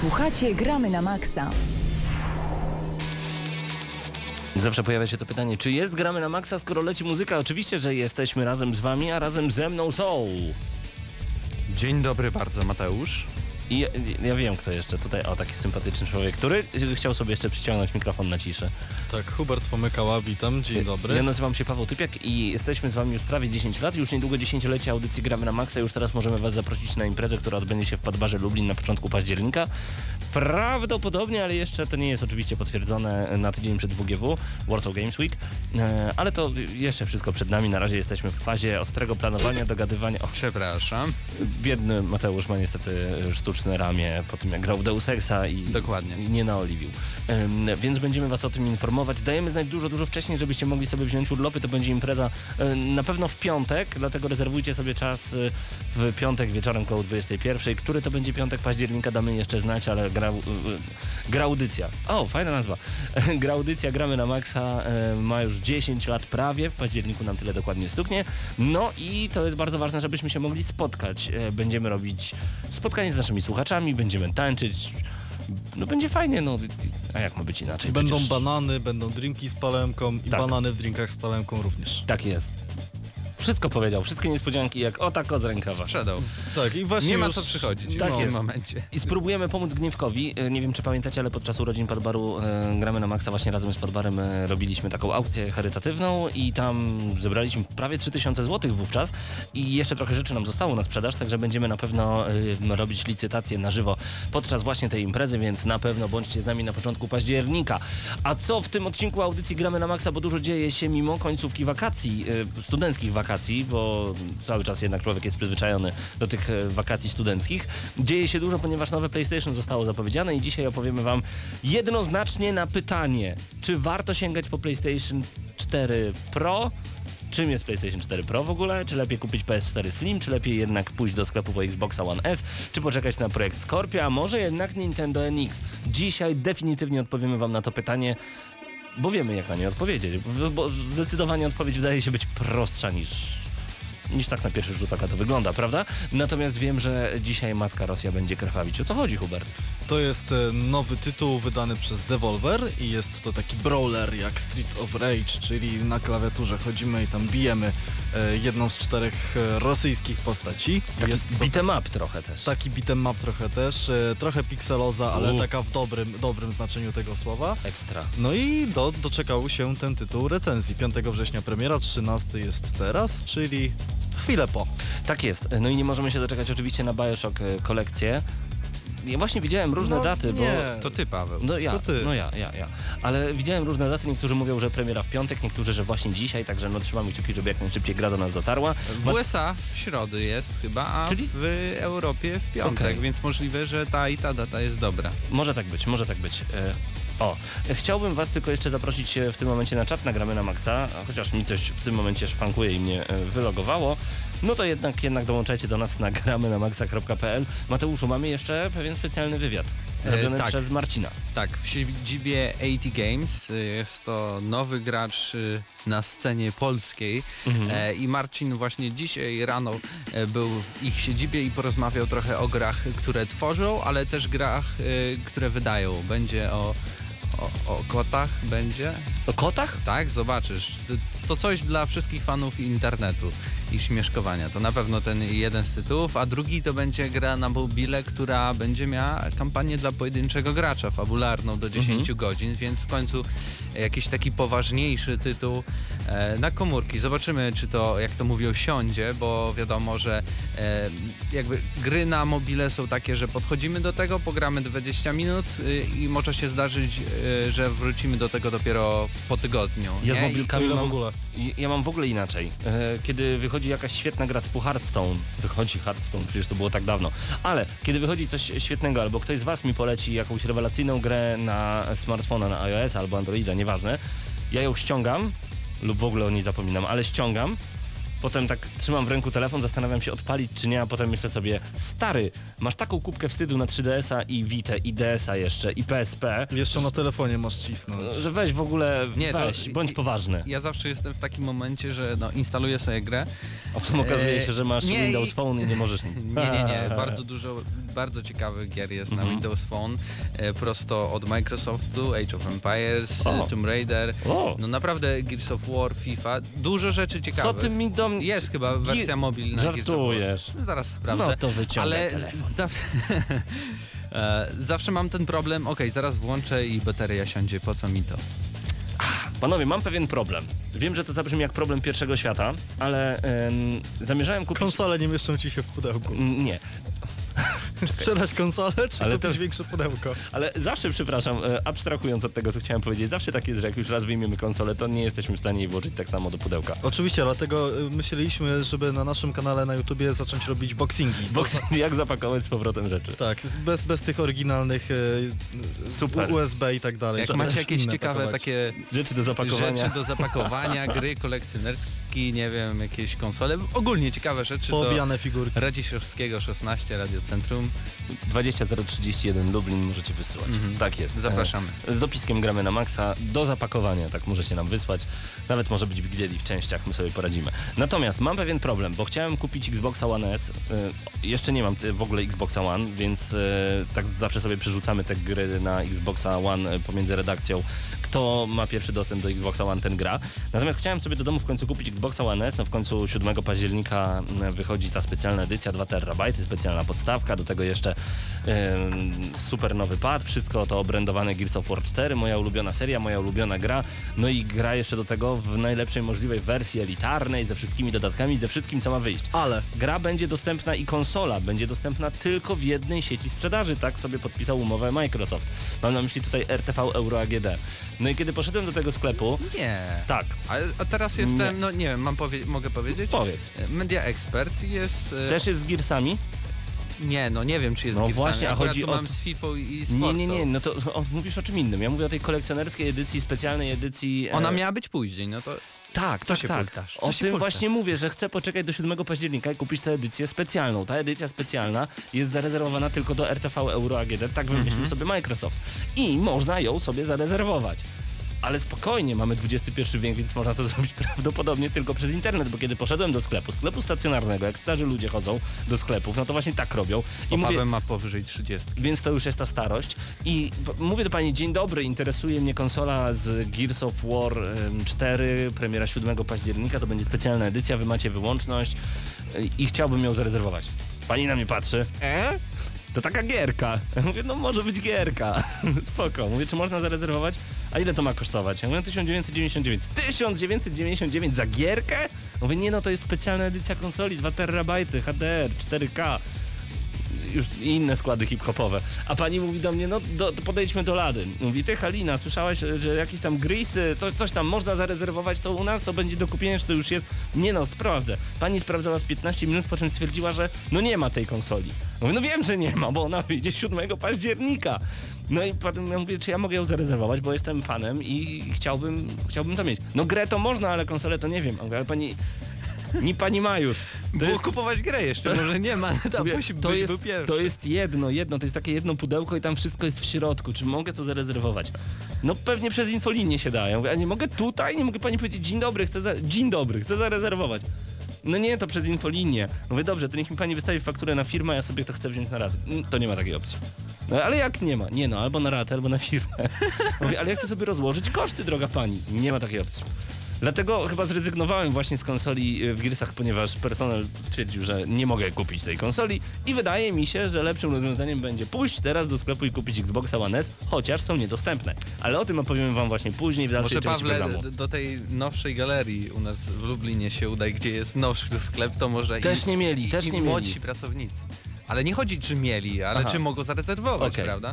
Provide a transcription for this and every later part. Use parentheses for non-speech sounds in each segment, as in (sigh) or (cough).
Słuchacie Gramy na Maxa. Zawsze pojawia się to pytanie, czy jest gramy na maksa, skoro leci muzyka? Oczywiście, że jesteśmy razem z wami, a razem ze mną są. Dzień dobry bardzo Mateusz. I ja, ja wiem kto jeszcze tutaj, o taki sympatyczny człowiek, który chciał sobie jeszcze przyciągnąć mikrofon na ciszę. Tak, Hubert Pomykała, witam, dzień dobry. Ja nazywam się Paweł Typiak i jesteśmy z wami już prawie 10 lat, już niedługo dziesięciolecie audycji Gramy na Maxa, już teraz możemy was zaprosić na imprezę, która odbędzie się w Padbarze Lublin na początku października. Prawdopodobnie, ale jeszcze to nie jest oczywiście potwierdzone na tydzień przed WGW, Warsaw Games Week, e, ale to jeszcze wszystko przed nami, na razie jesteśmy w fazie ostrego planowania, dogadywania. O, Przepraszam. biedny Mateusz ma niestety sztuczne ramię po tym jak grał w Deus Exa i, Dokładnie. i nie naoliwił. Więc będziemy was o tym informować. Dajemy znać dużo, dużo wcześniej, żebyście mogli sobie wziąć urlopy. To będzie impreza y, na pewno w piątek, dlatego rezerwujcie sobie czas w piątek wieczorem koło 21. Który to będzie piątek października damy jeszcze znać, ale gra, graudycja. O, fajna nazwa. (laughs) graudycja gramy na maksa y, ma już 10 lat prawie, w październiku nam tyle dokładnie stuknie. No i to jest bardzo ważne, żebyśmy się mogli spotkać. Y, będziemy robić spotkanie z naszymi słuchaczami, będziemy tańczyć. No będzie fajnie, no a jak ma być inaczej? Będą Przecież- banany, będą drinki z palemką i Tak. banany w drinkach z palemką również. Tak jest. Wszystko powiedział, wszystkie niespodzianki jak o tako z rękawa. Sprzedał. Tak, i właśnie Nie ma już... co przychodzić Tak w tym jest. momencie. I spróbujemy pomóc Gniewkowi. E, Nie wiem, czy pamiętacie, ale podczas urodzin Padbaru e, gramy na Maxa właśnie razem z Padbarem e, robiliśmy taką aukcję charytatywną i tam zebraliśmy prawie 3000 zł wówczas i jeszcze trochę rzeczy nam zostało na sprzedaż, także będziemy na pewno e, robić licytację na żywo podczas właśnie tej imprezy, więc na pewno bądźcie z nami na początku października. A co w tym odcinku audycji gramy na Maxa, bo dużo dzieje się mimo końcówki wakacji, e, studenckich wakacji, bo cały czas jednak człowiek jest przyzwyczajony do tych e, wakacji studenckich. Dzieje się dużo, ponieważ nowe PlayStation zostało zapowiedziane i dzisiaj opowiemy Wam jednoznacznie na pytanie, czy warto sięgać po PlayStation 4 Pro? Czym jest PlayStation 4 Pro w ogóle? Czy lepiej kupić PS4 Slim? Czy lepiej jednak pójść do sklepu po Xboxa One S? Czy poczekać na projekt Scorpio? A może jednak Nintendo NX? Dzisiaj definitywnie odpowiemy Wam na to pytanie, bo wiemy jak na nie odpowiedzieć. Bo zdecydowanie odpowiedź wydaje się być prostsza niż niż tak na pierwszy rzut oka to wygląda, prawda? Natomiast wiem, że dzisiaj Matka Rosja będzie krwawić. O co chodzi, Hubert? To jest e, nowy tytuł wydany przez Devolver i jest to taki brawler jak Streets of Rage, czyli na klawiaturze chodzimy i tam bijemy e, jedną z czterech e, rosyjskich postaci. Taki jest beat'em up trochę też. taki beat'em up trochę też, trochę pikseloza, ale U. taka w dobrym, dobrym znaczeniu tego słowa. Ekstra. No i do, doczekał się ten tytuł recenzji. 5 września premiera, 13 jest teraz, czyli chwilę po. Tak jest. No i nie możemy się doczekać oczywiście na Bioshock e, kolekcję. Ja właśnie widziałem różne No daty, bo... nie. To ty Paweł. No ja, To ty. no ja, ja, ja. Ale widziałem różne daty, niektórzy mówią, że premiera w piątek, niektórzy, że właśnie dzisiaj, także no trzymamy kciuki, żeby jak najszybciej gra do nas dotarła. W Ma- USA w środę jest chyba, a Czyli- w Europie w piątek, Okej. więc możliwe, że ta i ta data jest dobra. Może tak być, może tak być. O, chciałbym Was tylko jeszcze zaprosić e, w tym momencie na czat, nagramy na Maxa, chociaż mi coś w tym momencie szwankuje i mnie e, wylogowało, no to jednak, jednak dołączajcie do nas (laughs) na gramy na maxa.pl. Mateuszu, mamy jeszcze pewien specjalny wywiad, E, zrobiony tak. przez Marcina. Tak, w siedzibie 80 Games jest to nowy gracz na scenie polskiej Mhm. e, i Marcin właśnie dzisiaj rano był w ich siedzibie i porozmawiał trochę o grach, które tworzą, ale też grach, które wydają. Będzie o, o, o kotach, będzie? O kotach? Tak, zobaczysz. To, coś dla wszystkich fanów internetu i śmieszkowania. To na pewno ten jeden z tytułów, a drugi to będzie gra na mobile, która będzie miała kampanię dla pojedynczego gracza, fabularną do 10 godzin, więc w końcu jakiś taki poważniejszy tytuł na komórki. Zobaczymy, czy to, jak to mówią, siądzie, bo wiadomo, że e, jakby gry na mobile są takie, że podchodzimy do tego, pogramy 20 minut y, i może się zdarzyć, y, że wrócimy do tego dopiero po tygodniu. Ja z nie? I- mobilkami ile w mam, ogóle? ja mam w ogóle inaczej. E, Kiedy wychodzi jakaś świetna gra typu Hearthstone, wychodzi Hearthstone, przecież to było tak dawno, ale kiedy wychodzi coś świetnego, albo ktoś z Was mi poleci jakąś rewelacyjną grę na smartfona, na iOS albo Androida, nieważne, ja ją ściągam, lub w ogóle o niej zapominam, ale ściągam, Potem tak trzymam w ręku telefon, zastanawiam się odpalić czy nie, a potem myślę sobie, stary, masz taką kubkę wstydu na 3DS-a i Vita, i DS-a jeszcze, i PSP, Jeszcze na telefonie masz cisnąć. że weź w ogóle, Nie, to- weź, bądź poważny. Ja zawsze jestem w takim momencie, że no, instaluję sobie grę. A potem okazuje się, że masz Nie, Windows i- Phone i nie możesz nic. (laughs) Nie, nie, nie. (laughs) Bardzo dużo bardzo ciekawych gier jest na Mhm. Windows Phone, e, prosto od Microsoftu, Age of Empires, O. e, Tomb Raider, O. no naprawdę Gears of War, FIFA, dużo rzeczy ciekawych. Co ty mi do Jest chyba wersja mobilna Gears of Żartujesz. War. Zaraz sprawdzę. No to wyciągaj Ale telefon. z- zawsze, (laughs) e, zawsze mam ten problem, okej, zaraz włączę i bateria siądzie, po co mi to? Panowie, mam pewien problem. Wiem, że to zabrzmi jak problem pierwszego świata, ale em, zamierzałem kupić... Konsole nie mieszczą ci się w pudełku. Nie, (laughs) Sprzedać konsolę, czy Ale kupić to- większe pudełko? ale zawsze, przepraszam, e, abstrahując od tego, co chciałem powiedzieć, zawsze tak jest, że jak już raz wyjmiemy konsolę, to nie jesteśmy w stanie jej włożyć tak samo do pudełka. Oczywiście, dlatego y, myśleliśmy, żeby na naszym kanale na YouTubie zacząć robić boxingi. (laughs) Box, jak zapakować z powrotem rzeczy. Tak, bez, bez tych oryginalnych y, Super. USB i tak dalej. Jak macie jakieś ciekawe pakować. takie Rzeczy do zapakowania. rzeczy do (laughs) zapakowania, gry kolekcjonerski, nie wiem, jakieś konsole, ogólnie ciekawe rzeczy, to Poobijane figurki. Radziszewskiego 16, Radiocentrum. 20031 Lublin możecie wysyłać. Mhm. Tak jest. Zapraszamy. E, Z dopiskiem gramy na maksa do zapakowania, tak możecie nam wysłać. Nawet może być widzieli w częściach, my sobie poradzimy. Natomiast mam pewien problem, bo chciałem kupić Xboxa One S. E, Jeszcze nie mam e, w ogóle Xboxa One, więc tak zawsze sobie przerzucamy te gry na Xboxa One pomiędzy redakcją. Kto ma pierwszy dostęp do Xboxa One, ten gra. Natomiast chciałem sobie do domu w końcu kupić Xboxa One S. No w końcu 7 października m, wychodzi ta specjalna edycja 2 terabajty, specjalna podstawka, do tego jeszcze em, super nowy pad, wszystko to obrędowane Gears of War 4, moja ulubiona seria, moja ulubiona gra, no i gra jeszcze do tego w najlepszej możliwej wersji elitarnej, ze wszystkimi dodatkami, ze wszystkim co ma wyjść. Ale Gra będzie dostępna i konsola będzie dostępna tylko w jednej sieci sprzedaży, tak sobie podpisał umowę Microsoft. Mam na myśli tutaj RTV Euro AGD. No i kiedy poszedłem do tego sklepu, Nie. tak, A, a teraz jestem, Nie. no nie wiem, mam powie mogę powiedzieć? powiedz, Media Expert jest... e, też jest z Gearsami? Nie, no nie wiem czy jest No Gearsami. właśnie, a Akurat chodzi tu o- mam z FIFA i z Nie, nie, nie, no to o, mówisz o czym innym. Ja mówię o tej kolekcjonerskiej edycji, specjalnej edycji. e, Ona miała być później, no to... Tak, Co tak, się tak. pultasz? Co O się tym pultasz? właśnie mówię, że chcę poczekać do 7 października i kupić tę edycję specjalną. Ta edycja specjalna jest zarezerwowana tylko do RTV Euro AGD, tak wymyślił Mhm. sobie Microsoft. I można ją sobie zarezerwować. Ale spokojnie, mamy XXI wiek, więc można to (laughs) zrobić prawdopodobnie tylko przez internet, bo kiedy poszedłem do sklepu, sklepu stacjonarnego, jak starzy ludzie chodzą do sklepów, no to właśnie tak robią. I mówię, Opawem ma powyżej 30. więc to już jest ta starość. I mówię do Pani, dzień dobry, interesuje mnie konsola z Gears of War em, 4, premiera 7 października, to będzie specjalna edycja, Wy macie wyłączność y, i chciałbym ją zarezerwować. Pani na mnie patrzy, e? To taka gierka. Ja Mówię, no może być gierka. (laughs) Spoko. Mówię, czy można zarezerwować? A ile to ma kosztować? Ja mówię, 1999. 1999 za gierkę? Mówię, nie no, to jest specjalna edycja konsoli, 2 terabajty, HDR, 4K już inne składy hip-hopowe. A pani mówi do mnie, no do, podejdźmy do lady. Mówi, ty Halina, słyszałaś, że jakieś tam grisy, coś, coś tam można zarezerwować, to u nas to będzie do kupienia, czy to już jest? Nie no, sprawdzę. Pani sprawdzała z 15 minut, po czym stwierdziła, że no nie ma tej konsoli. Mówię, no wiem, że nie ma, bo ona wyjdzie 7 października. No i potem ja mówię, czy ja mogę ją zarezerwować, bo jestem fanem i chciałbym, chciałbym to mieć. No grę to można, ale konsolę to nie wiem. Mówię, ale pani... Nie pani Majut. To Było jest, kupować grę jeszcze, może nie ma, tam Mówię, musi to, być jest, to jest jedno, jedno, to jest takie jedno pudełko i tam wszystko jest w środku. Czy mogę to zarezerwować? No pewnie przez infolinię się da. Ja mówię, a nie mogę tutaj? Nie mogę pani powiedzieć dzień dobry, chcę za... dzień dobry, chcę zarezerwować. No nie, to przez infolinię. Mówię, dobrze, to niech mi pani wystawi fakturę na firmę, a ja sobie to chcę wziąć na ratę. Mm, To nie ma takiej opcji. No ale jak nie ma? Nie no, albo na ratę, albo na firmę. (laughs) Mówię, ale ja chcę sobie rozłożyć koszty, droga pani. Nie ma takiej opcji. Dlatego chyba zrezygnowałem właśnie z konsoli y, w Gearsach, ponieważ personel stwierdził, że nie mogę kupić tej konsoli i wydaje mi się, że lepszym rozwiązaniem będzie pójść teraz do sklepu i kupić Xboxa One S, chociaż są niedostępne. Ale o tym opowiem wam właśnie później w dalszej Może części Pawle programu. do tej nowszej galerii u nas w Lublinie się udaj, gdzie jest nowszy sklep, to może Też i, nie mieli, i, też i nie młodzi mieli. pracownicy. Ale nie chodzi czy mieli, ale Aha. czy mogą zarezerwować, Okej. prawda?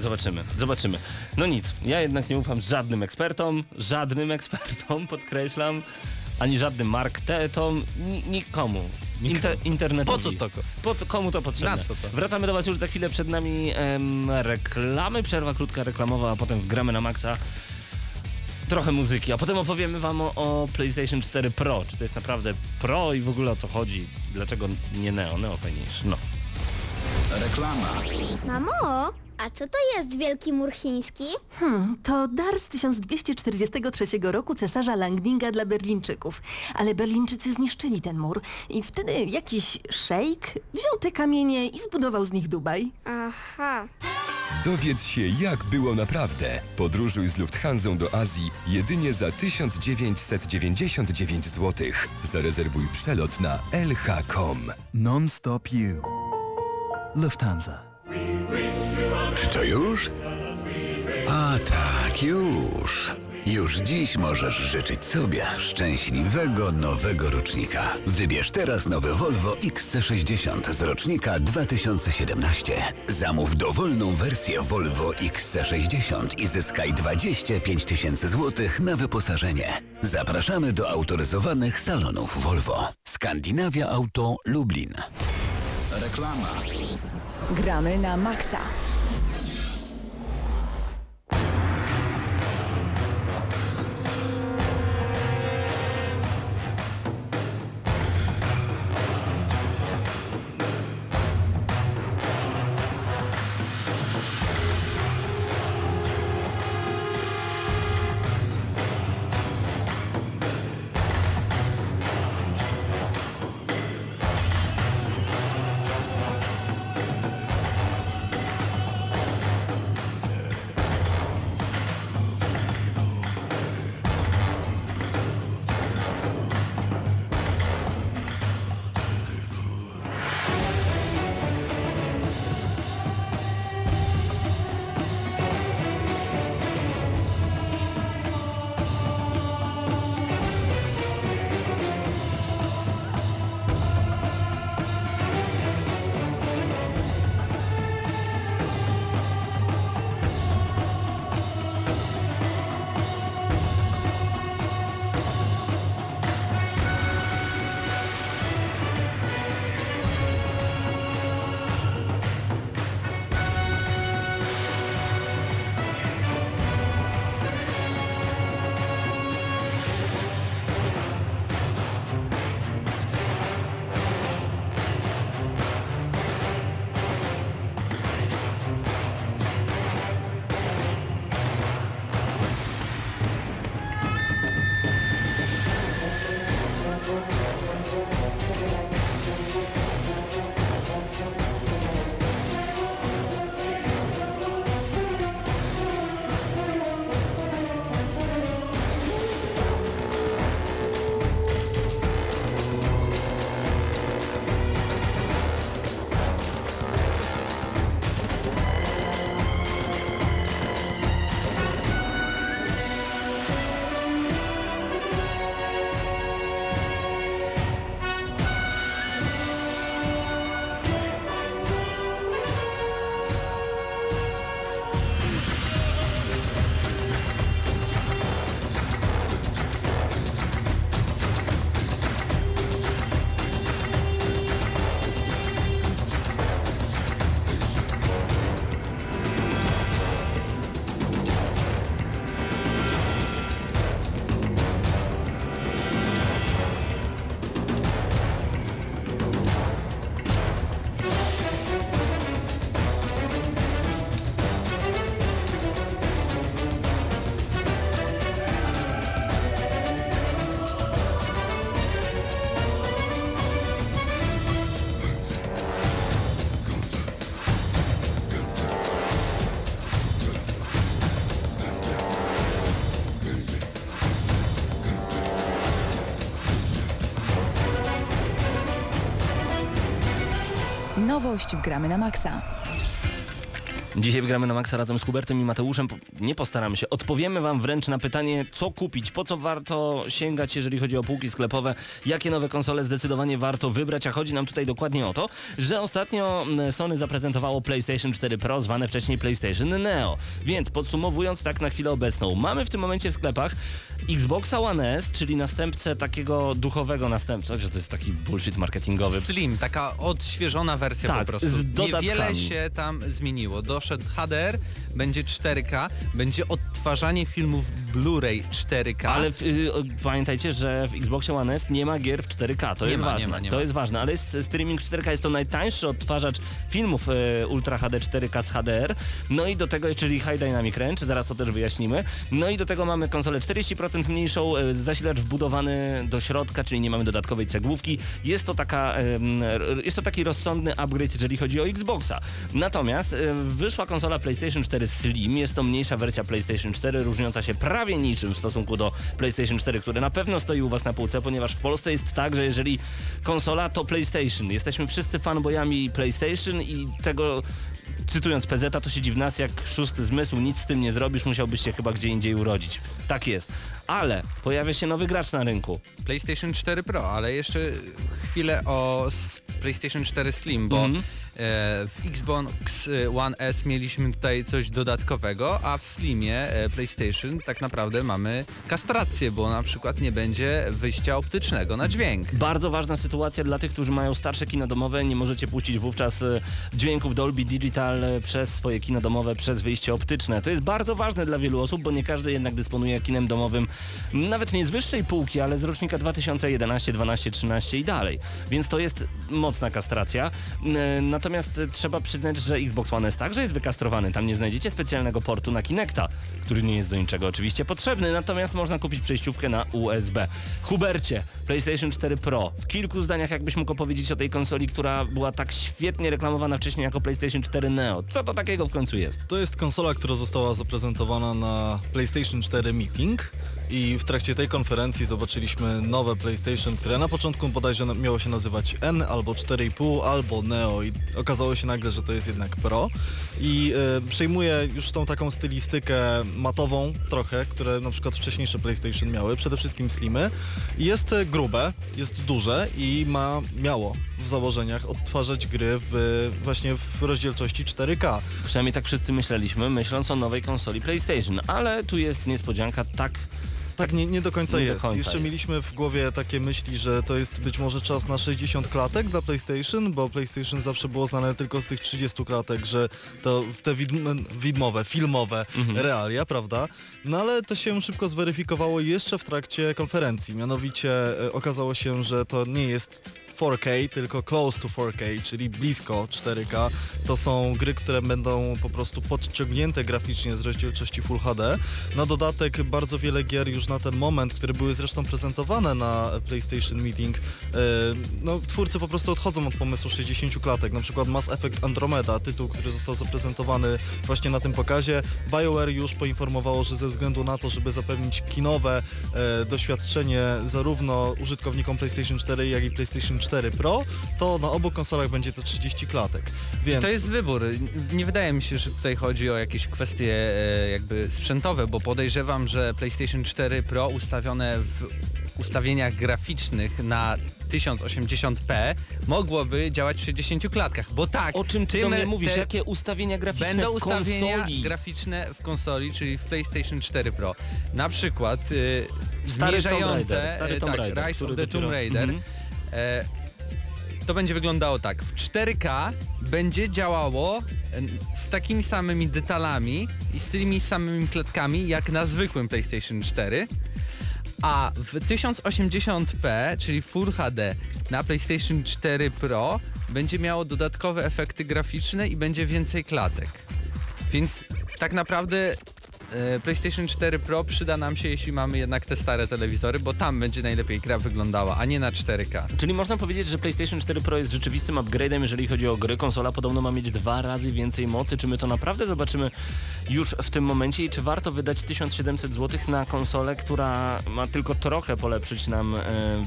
Zobaczymy, zobaczymy. No nic, ja jednak nie ufam żadnym ekspertom, żadnym ekspertom, podkreślam, ani żadnym marktetom, ni nikomu. Inter internetowi. Po co to? Po co, komu to potrzebne? Na co to? Wracamy do Was już za chwilę, przed nami em, reklamy, przerwa krótka reklamowa, a potem wgramy na maksa trochę muzyki, a potem opowiemy Wam o, o PlayStation 4 Pro, czy to jest naprawdę Pro i w ogóle o co chodzi, dlaczego nie Neo, Neo fajniejszy, no. Reklama. Mamo, A co to jest Wielki Mur Chiński? Hmm, to dar z 1243 roku cesarza Langdinga dla Berlińczyków. Ale Berlińczycy zniszczyli ten mur i wtedy jakiś szejk wziął te kamienie i zbudował z nich Dubaj. Aha. Dowiedz się, jak było naprawdę. Podróżuj z Lufthansą do Azji jedynie za 1999 zł. Zarezerwuj przelot na lh.com. Non-stop you. Lufthansa. Czy to już? A tak, już. Już dziś możesz życzyć sobie szczęśliwego nowego rocznika. Wybierz teraz nowy Volvo XC60 z rocznika 2017. Zamów dowolną wersję Volvo XC60 i zyskaj 25 tysięcy złotych na wyposażenie. Zapraszamy do autoryzowanych salonów Volvo. Skandynawia Auto Lublin. Reklama. Gramy na maksa. Nowość w Gramy na maksa. Dzisiaj gramy na Maxa razem z Hubertem i Mateuszem. Nie postaramy się. Odpowiemy Wam wręcz na pytanie, co kupić, po co warto sięgać, jeżeli chodzi o półki sklepowe, jakie nowe konsole zdecydowanie warto wybrać, a chodzi nam tutaj dokładnie o to, że ostatnio Sony zaprezentowało PlayStation 4 Pro, zwane wcześniej PlayStation Neo. Więc podsumowując tak na chwilę obecną, mamy w tym momencie w sklepach Xboxa One S, czyli następcę takiego duchowego następcę, że to jest taki bullshit marketingowy. Slim, taka odświeżona wersja Tak, po prostu. z dodatkami. Niewiele się tam zmieniło. Doszedł HDR, będzie 4K, będzie odtwarzanie filmów Blu-ray 4K. Ale w, y, o, pamiętajcie, że w Xboxie One S nie ma gier w 4K, to Nie jest ma, nie ważne. ma, nie to ma. jest ważne, ale jest streaming 4K jest to najtańszy odtwarzacz filmów e, Ultra HD 4K z HDR. No i do tego, czyli High Dynamic Range, zaraz to też wyjaśnimy. No i do tego mamy konsolę 40% mniejszą, e, zasilacz wbudowany do środka, czyli nie mamy dodatkowej cegłówki. Jest to taka r- jest to taki rozsądny upgrade, jeżeli chodzi o Xboxa. Natomiast e, wyszła konsola PlayStation 4 Slim, jest to mniejsza wersja PlayStation 4, różniąca się prawie niczym w stosunku do PlayStation 4, które na pewno stoi u Was na półce, ponieważ w Polsce jest tak, że jeżeli konsola to PlayStation, jesteśmy wszyscy fanboyami PlayStation i tego cytując PZ, to siedzi w nas jak szósty zmysł, nic z tym nie zrobisz, musiałbyś się chyba gdzie indziej urodzić. Tak jest. Ale pojawia się nowy gracz na rynku. PlayStation 4 Pro, ale jeszcze chwilę o PlayStation 4 Slim, bo e, w Xbox One S mieliśmy tutaj coś dodatkowego, a w Slimie e, PlayStation tak naprawdę mamy kastrację, bo na przykład nie będzie wyjścia optycznego na dźwięk. Bardzo ważna sytuacja dla tych, którzy mają starsze kino domowe. Nie możecie puścić wówczas e, dźwięków Dolby Digital przez swoje kino domowe, przez wyjście optyczne. To jest bardzo ważne dla wielu osób, bo nie każdy jednak dysponuje kinem domowym nawet nie z wyższej półki, ale z rocznika 2011, 12, 13 i dalej. Więc to jest mocna kastracja. Natomiast trzeba przyznać, że Xbox One S także jest wykastrowany. Tam nie znajdziecie specjalnego portu na Kinecta, który nie jest do niczego oczywiście potrzebny, natomiast można kupić przejściówkę na USB. Hubercie, PlayStation 4 Pro. W kilku zdaniach jakbyś mógł opowiedzieć o tej konsoli, która była tak świetnie reklamowana wcześniej jako PlayStation 4 Neo. Co to takiego w końcu jest? To jest konsola, która została zaprezentowana na PlayStation 4 Meeting i w trakcie tej konferencji zobaczyliśmy nowe PlayStation, które na początku bodajże miało się nazywać N albo 4,5 albo Neo i okazało się nagle, że to jest jednak Pro i e, przejmuje już tą taką stylistykę matową trochę, które na przykład wcześniejsze PlayStation miały, przede wszystkim slimy. Jest e, grube, jest duże i ma, miało w założeniach odtwarzać gry w, właśnie w rozdzielczości 4K. Przynajmniej tak wszyscy myśleliśmy, myśląc o nowej konsoli PlayStation, ale tu jest niespodzianka tak Tak, nie, nie do końca Nie do jest. końca Jeszcze jest. mieliśmy w głowie takie myśli, że to jest być może czas na 60 klatek dla PlayStation, bo PlayStation zawsze było znane tylko z tych 30 klatek, że to te widm widmowe, filmowe Mhm. realia, prawda? No ale to się szybko zweryfikowało jeszcze w trakcie konferencji. Mianowicie e, okazało się, że to nie jest 4K, tylko close to 4K, czyli blisko 4K. To są gry, które będą po prostu podciągnięte graficznie z rozdzielczości Full HD. Na dodatek bardzo wiele gier już na ten moment, które były zresztą prezentowane na PlayStation Meeting, e, no twórcy po prostu odchodzą od pomysłu 60 klatek, na przykład Mass Effect Andromeda, tytuł, który został zaprezentowany właśnie na tym pokazie. BioWare już poinformowało, że ze względu na to, żeby zapewnić kinowe e, doświadczenie zarówno użytkownikom PlayStation 4, jak i PlayStation 4 Pro, to na obu konsolach będzie to 30 klatek. Więc To jest wybór. Nie wydaje mi się, że tutaj chodzi o jakieś kwestie e, jakby sprzętowe, bo podejrzewam, że PlayStation 4 Pro ustawione w ustawieniach graficznych na 1080p mogłoby działać w 60 klatkach, bo tak, O czym ty do mnie mówisz? Jakie ustawienia graficzne Będą w ustawienia konsoli? graficzne w konsoli, czyli w PlayStation 4 Pro. Na przykład y, Stary Tomb zmierzające, Raider, stary y, Tomb tak, Raider, Rise of the Tomb Raider. Mhm. E, to będzie wyglądało tak. W 4K będzie działało z takimi samymi detalami i z tymi samymi klatkami jak na zwykłym PlayStation 4. A w 1080p, czyli Full HD na PlayStation 4 Pro będzie miało dodatkowe efekty graficzne i będzie więcej klatek. Więc tak naprawdę PlayStation 4 Pro przyda nam się, jeśli mamy jednak te stare telewizory, bo tam będzie najlepiej gra wyglądała, a nie na 4K. Czyli można powiedzieć, że PlayStation 4 Pro jest rzeczywistym upgrade'em, jeżeli chodzi o gry. Konsola podobno ma mieć dwa razy więcej mocy. Czy my to naprawdę zobaczymy już w tym momencie i czy warto wydać 1700 zł na konsolę, która ma tylko trochę polepszyć nam e,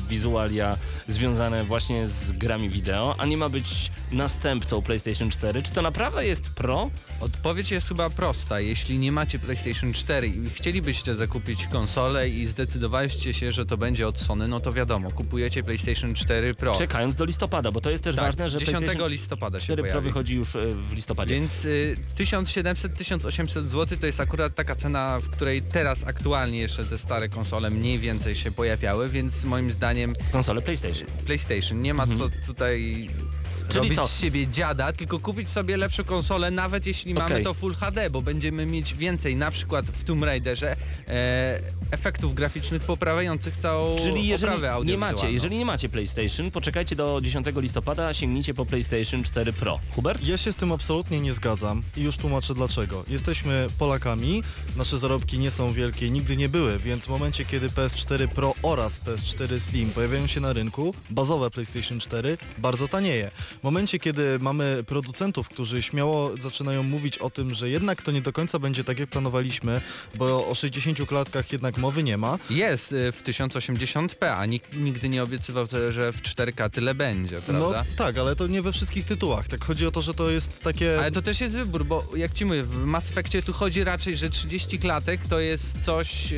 wizualia związane właśnie z grami wideo, a nie ma być następcą PlayStation 4? Czy to naprawdę jest Pro? Odpowiedź jest chyba prosta. Jeśli nie macie PlayStation PlayStation 4 i chcielibyście zakupić konsolę i zdecydowaliście się, że to będzie od Sony, no to wiadomo, kupujecie PlayStation 4 Pro. Czekając do listopada, bo to jest też Tak, ważne, że 10 PlayStation listopada się 4 Pro pojawi. wychodzi już e, w listopadzie. Więc y, 1700-1800 zł to jest akurat taka cena, w której teraz aktualnie jeszcze te stare konsole mniej więcej się pojawiały, więc moim zdaniem Konsole PlayStation. PlayStation nie ma co tutaj Mhm. Czyli robić co? z siebie dziada, tylko kupić sobie lepszą konsolę, nawet jeśli mamy Okej. to Full HD, bo będziemy mieć więcej, na przykład w Tomb Raiderze, e, efektów graficznych poprawiających całą Czyli jeżeli oprawę nie macie, jeżeli nie macie PlayStation, poczekajcie do 10 listopada, a sięgnijcie po PlayStation 4 Pro. Hubert? Ja się z tym absolutnie nie zgadzam i już tłumaczę dlaczego. Jesteśmy Polakami, nasze zarobki nie są wielkie nigdy nie były, więc w momencie kiedy PS4 Pro oraz PS4 Slim pojawiają się na rynku, bazowe PlayStation 4 bardzo tanieje. W momencie kiedy mamy producentów, którzy śmiało zaczynają mówić o tym, że jednak to nie do końca będzie tak jak planowaliśmy, bo o 60 klatkach jednak mowy nie ma, Jest y, w 1080p, a nikt nigdy nie obiecywał, tyle, że w 4K tyle będzie, prawda? no tak, ale to nie we wszystkich tytułach. Tak chodzi o to, że to jest takie... Ale to też jest wybór, bo jak ci mówię, w Mass Effectie tu chodzi raczej, że 30 klatek to jest coś, e,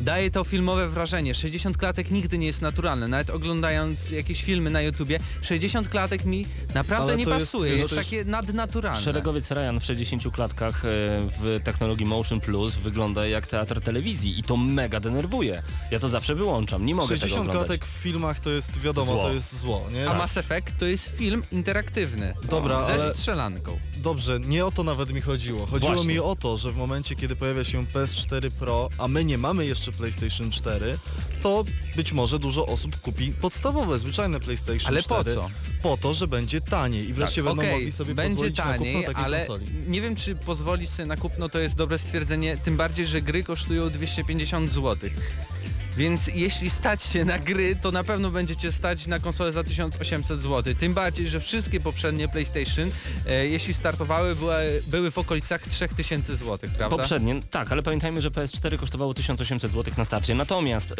daje to filmowe wrażenie. 60 klatek nigdy nie jest naturalne, nawet oglądając jakieś filmy na YouTubie, 60 klatek mi naprawdę Ale nie jest- pasuje, wiesz, jest, to jest- takie nadnaturalne. Szeregowiec Ryan w 60 klatkach e, w technologii Motion Plus wygląda jak teatr telewizji i to mega denerwuje. Ja to zawsze wyłączam, nie mogę tego 60 oglądać. klatek w filmach to jest wiadomo, Zło. to jest zło, nie? A Mass Effect to jest film interaktywny. Dobra, ze ale- strzelanką. Dobrze, nie o to nawet mi chodziło. Chodziło Właśnie. mi o to, że w momencie, kiedy pojawia się PS4 Pro, a my nie mamy jeszcze PlayStation 4, to być może dużo osób kupi podstawowe, zwyczajne PlayStation Ale po 4. co? Po to, że będzie taniej i wreszcie będą Okej, mogli sobie będzie pozwolić taniej, na kupno takiej ale konsoli. nie wiem czy pozwoli sobie na kupno to jest dobre stwierdzenie, tym bardziej, że gry kosztują 250 zł. Więc jeśli stać się na gry, to na pewno będziecie stać na konsolę za 1800 zł. Tym bardziej, że wszystkie poprzednie PlayStation, e, jeśli startowały, były, były w okolicach 3000 zł, prawda? Poprzednie, tak, ale pamiętajmy, że PS4 kosztowało 1800 zł na starcie. Natomiast y,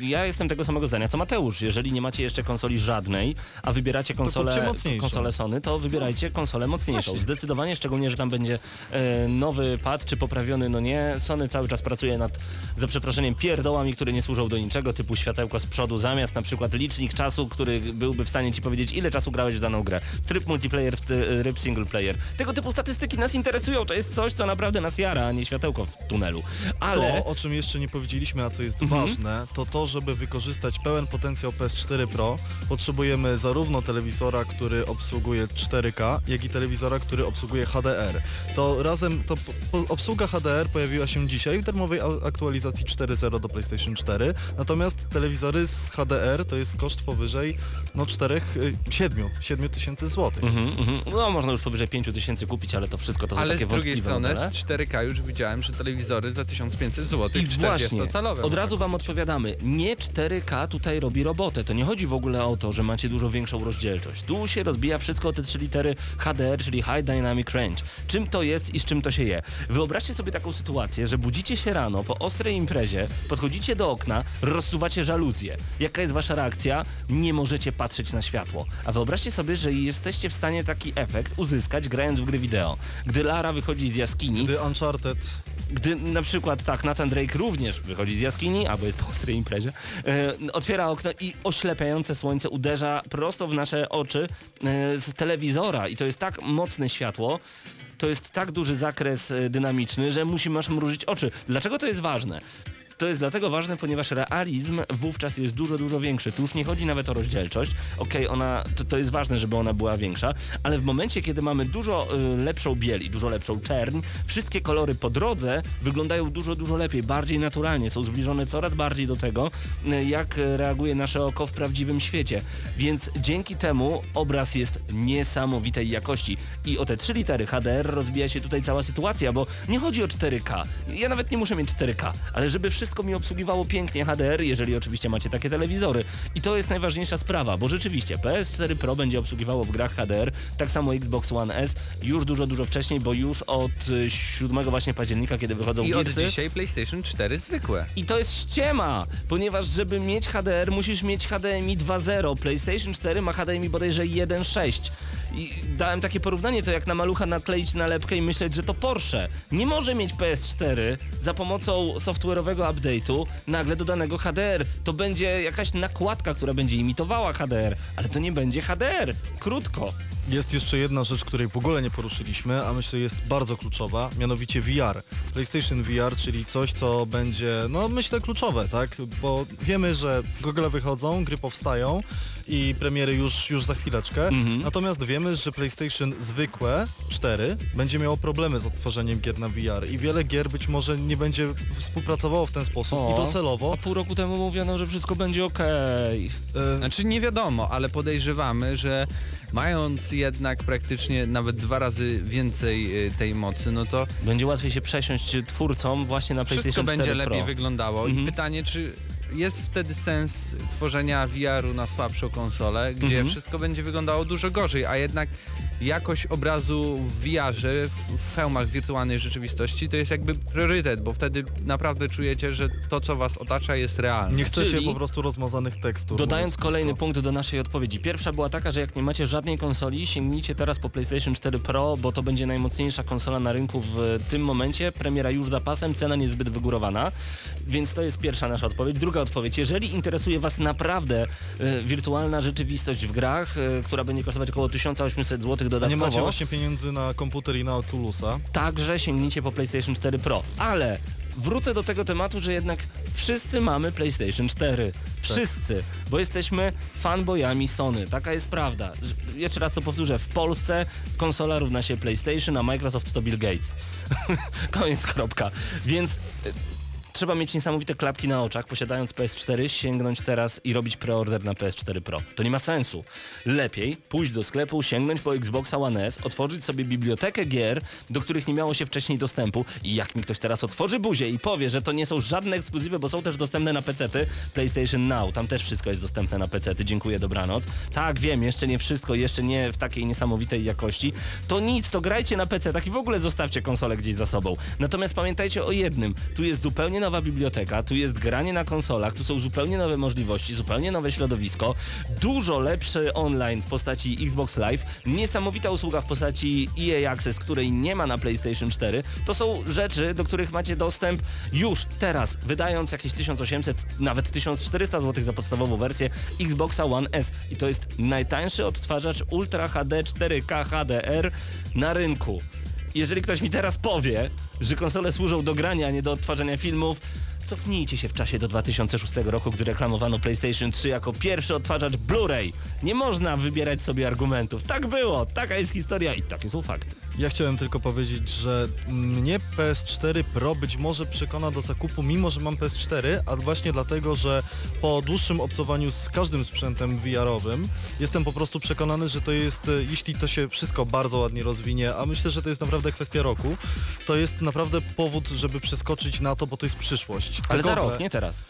ja jestem tego samego zdania co Mateusz. Jeżeli nie macie jeszcze konsoli żadnej, a wybieracie konsolę, konsolę Sony, to wybierajcie konsolę mocniejszą. Właśnie. Zdecydowanie, szczególnie, że tam będzie e, nowy pad, czy poprawiony, no nie. Sony cały czas pracuje nad, za przeproszeniem, pierdołami, które nie służą do niczego, typu światełko z przodu, zamiast na przykład licznik czasu, który byłby w stanie ci powiedzieć, ile czasu grałeś w daną grę. Tryb multiplayer, tryb single player. Tego typu statystyki nas interesują, to jest coś, co naprawdę nas jara, a nie światełko w tunelu. Ale... To, o czym jeszcze nie powiedzieliśmy, a co jest Mhm. ważne, to to, żeby wykorzystać pełen potencjał PS4 Pro, potrzebujemy zarówno telewizora, który obsługuje 4K, jak i telewizora, który obsługuje HDR. To razem, to obsługa HDR pojawiła się dzisiaj w darmowej a- aktualizacji 4.0 do PlayStation 4, natomiast telewizory z HDR to jest koszt powyżej no 4, 7, 7 tysięcy złotych. Mhm, mhm. No można już powyżej 5 tysięcy kupić, ale to wszystko to są Ale takie z drugiej strony modele. z 4K już widziałem, że telewizory za 1500 zł, I właśnie, 40-calowe. od razu wam odpowiadamy, nie 4K tutaj robi robotę. To nie chodzi w ogóle o to, że macie dużo większą rozdzielczość. Tu się rozbija wszystko o te trzy litery HDR, czyli High Dynamic Range. Czym to jest i z czym to się je? Wyobraźcie sobie taką sytuację, że budzicie się rano po ostrej imprezie, podchodzicie do okna, rozsuwacie żaluzję. Jaka jest wasza reakcja? Nie możecie patrzeć na światło. A wyobraźcie sobie, że jesteście w stanie taki efekt uzyskać grając w gry wideo. Gdy Lara wychodzi z jaskini, Gdy Uncharted gdy na przykład tak Nathan Drake również wychodzi z jaskini, albo jest po ostrej imprezie, e, otwiera okno i oślepiające słońce uderza prosto w nasze oczy e, z telewizora i to jest tak mocne światło, to jest tak duży zakres e, dynamiczny, że musimy aż mrużyć oczy. Dlaczego to jest ważne? To jest dlatego ważne, ponieważ realizm wówczas jest dużo, dużo większy. Tu już nie chodzi nawet o rozdzielczość. Okej, ona, to, to jest ważne, żeby ona była większa, ale w momencie, kiedy mamy dużo y, lepszą biel i dużo lepszą czerń, wszystkie kolory po drodze wyglądają dużo, dużo lepiej, bardziej naturalnie, są zbliżone coraz bardziej do tego, y, jak reaguje nasze oko w prawdziwym świecie. Więc dzięki temu obraz jest niesamowitej jakości. I o te trzy litery HDR rozbija się tutaj cała sytuacja, bo nie chodzi o 4K. Ja nawet nie muszę mieć 4K, ale żeby wszystko mi obsługiwało pięknie HDR, jeżeli oczywiście macie takie telewizory. I to jest najważniejsza sprawa, bo rzeczywiście PS4 Pro będzie obsługiwało w grach HDR, tak samo Xbox One S już dużo, dużo wcześniej, bo już od y, 7 właśnie października, kiedy wychodzą I od dzisiaj PlayStation 4 zwykłe. i to jest ściema, ponieważ żeby mieć HDR musisz mieć HDMI 2.0. PlayStation 4 ma HDMI bodajże 1.6. I dałem takie porównanie, to jak na malucha nakleić nalepkę i myśleć, że to Porsche nie może mieć PS4 za pomocą software'owego update'u nagle dodanego HDR. To będzie jakaś nakładka, która będzie imitowała HDR, ale to nie będzie HDR. Krótko. Jest jeszcze jedna rzecz, której w ogóle nie poruszyliśmy, a myślę jest bardzo kluczowa, mianowicie VR. PlayStation VR, czyli coś, co będzie, no myślę kluczowe, tak? Bo wiemy, że Google wychodzą, gry powstają i premiery już, już za chwileczkę. Mhm. Natomiast wiemy, że PlayStation zwykłe 4 będzie miało problemy z odtworzeniem gier na VR i wiele gier być może nie będzie współpracowało w ten sposób O, i docelowo. A pół roku temu mówiono, że wszystko będzie okej. e, Znaczy nie wiadomo, ale podejrzewamy, że mając jednak praktycznie nawet dwa razy więcej y, tej mocy, no to Będzie łatwiej się przesiąść twórcom właśnie na wszystko PlayStation 4 będzie Pro. lepiej wyglądało. Mhm. I pytanie, czy jest wtedy sens tworzenia VR-u na słabszą konsolę, gdzie Mhm. wszystko będzie wyglądało dużo gorzej, a jednak jakość obrazu w VR-ze, w, hełmach wirtualnej rzeczywistości, to jest jakby priorytet, bo wtedy naprawdę czujecie, że to, co was otacza jest realne. nie chcecie czyli- po prostu rozmazanych tekstur. Dodając mówiąc kolejny krótko. punkt do naszej odpowiedzi. Pierwsza była taka, że jak nie macie żadnej konsoli, sięgnijcie teraz po PlayStation 4 Pro, bo to będzie najmocniejsza konsola na rynku w tym momencie. Premiera już za pasem, cena niezbyt wygórowana. Więc to jest pierwsza nasza odpowiedź. Druga odpowiedź. Jeżeli interesuje Was naprawdę e, wirtualna rzeczywistość w grach, e, która będzie kosztować około 1800 zł A nie dodatkowo, macie właśnie pieniędzy na komputer i na Oculusa. także sięgnijcie po PlayStation 4 Pro. Ale wrócę do tego tematu, że jednak wszyscy mamy PlayStation 4. Wszyscy, bo jesteśmy fanboyami Sony. Taka jest prawda. Jeszcze raz to powtórzę. W Polsce konsola równa się PlayStation, a Microsoft to Bill Gates. (laughs) Koniec, kropka. Więc y, trzeba mieć niesamowite klapki na oczach, posiadając PS4, sięgnąć teraz i robić preorder na PS4 Pro. To nie ma sensu. Lepiej pójść do sklepu, sięgnąć po Xboxa One S, otworzyć sobie bibliotekę gier, do których nie miało się wcześniej dostępu i jak mi ktoś teraz otworzy buzię i powie, że to nie są żadne ekskluzywy, bo są też dostępne na PC-ty, PlayStation Now, tam też wszystko jest dostępne na PC-ty, dziękuję, dobranoc. Tak, wiem, jeszcze nie wszystko, jeszcze nie w takiej niesamowitej jakości. To nic, to grajcie na PC, tak i w ogóle zostawcie konsolę gdzieś za sobą. Natomiast pamiętajcie o jednym, tu jest zupełnie nowa biblioteka, tu jest granie na konsolach, tu są zupełnie nowe możliwości, zupełnie nowe środowisko, dużo lepszy online w postaci Xbox Live, niesamowita usługa w postaci EA Access, której nie ma na PlayStation 4. To są rzeczy, do których macie dostęp już teraz, wydając jakieś 1800, nawet 1400 zł za podstawową wersję Xboxa One S. I to jest najtańszy odtwarzacz Ultra HD 4K HDR na rynku. Jeżeli ktoś mi teraz powie, że konsole służą do grania, a nie do odtwarzania filmów, cofnijcie się w czasie do 2006 roku, gdy reklamowano PlayStation 3 jako pierwszy odtwarzacz Blu-ray. Nie można wybierać sobie argumentów. Tak było, taka jest historia i takie są fakty. Ja chciałem tylko powiedzieć, że mnie PS4 Pro być może przekona do zakupu, mimo że mam PS4, a właśnie dlatego, że po dłuższym obcowaniu z każdym sprzętem VR-owym jestem po prostu przekonany, że to jest, e, jeśli to się wszystko bardzo ładnie rozwinie, a myślę, że to jest naprawdę kwestia roku, to jest naprawdę powód, żeby przeskoczyć na to, bo to jest przyszłość. Te Ale za gogle- rok, nie teraz.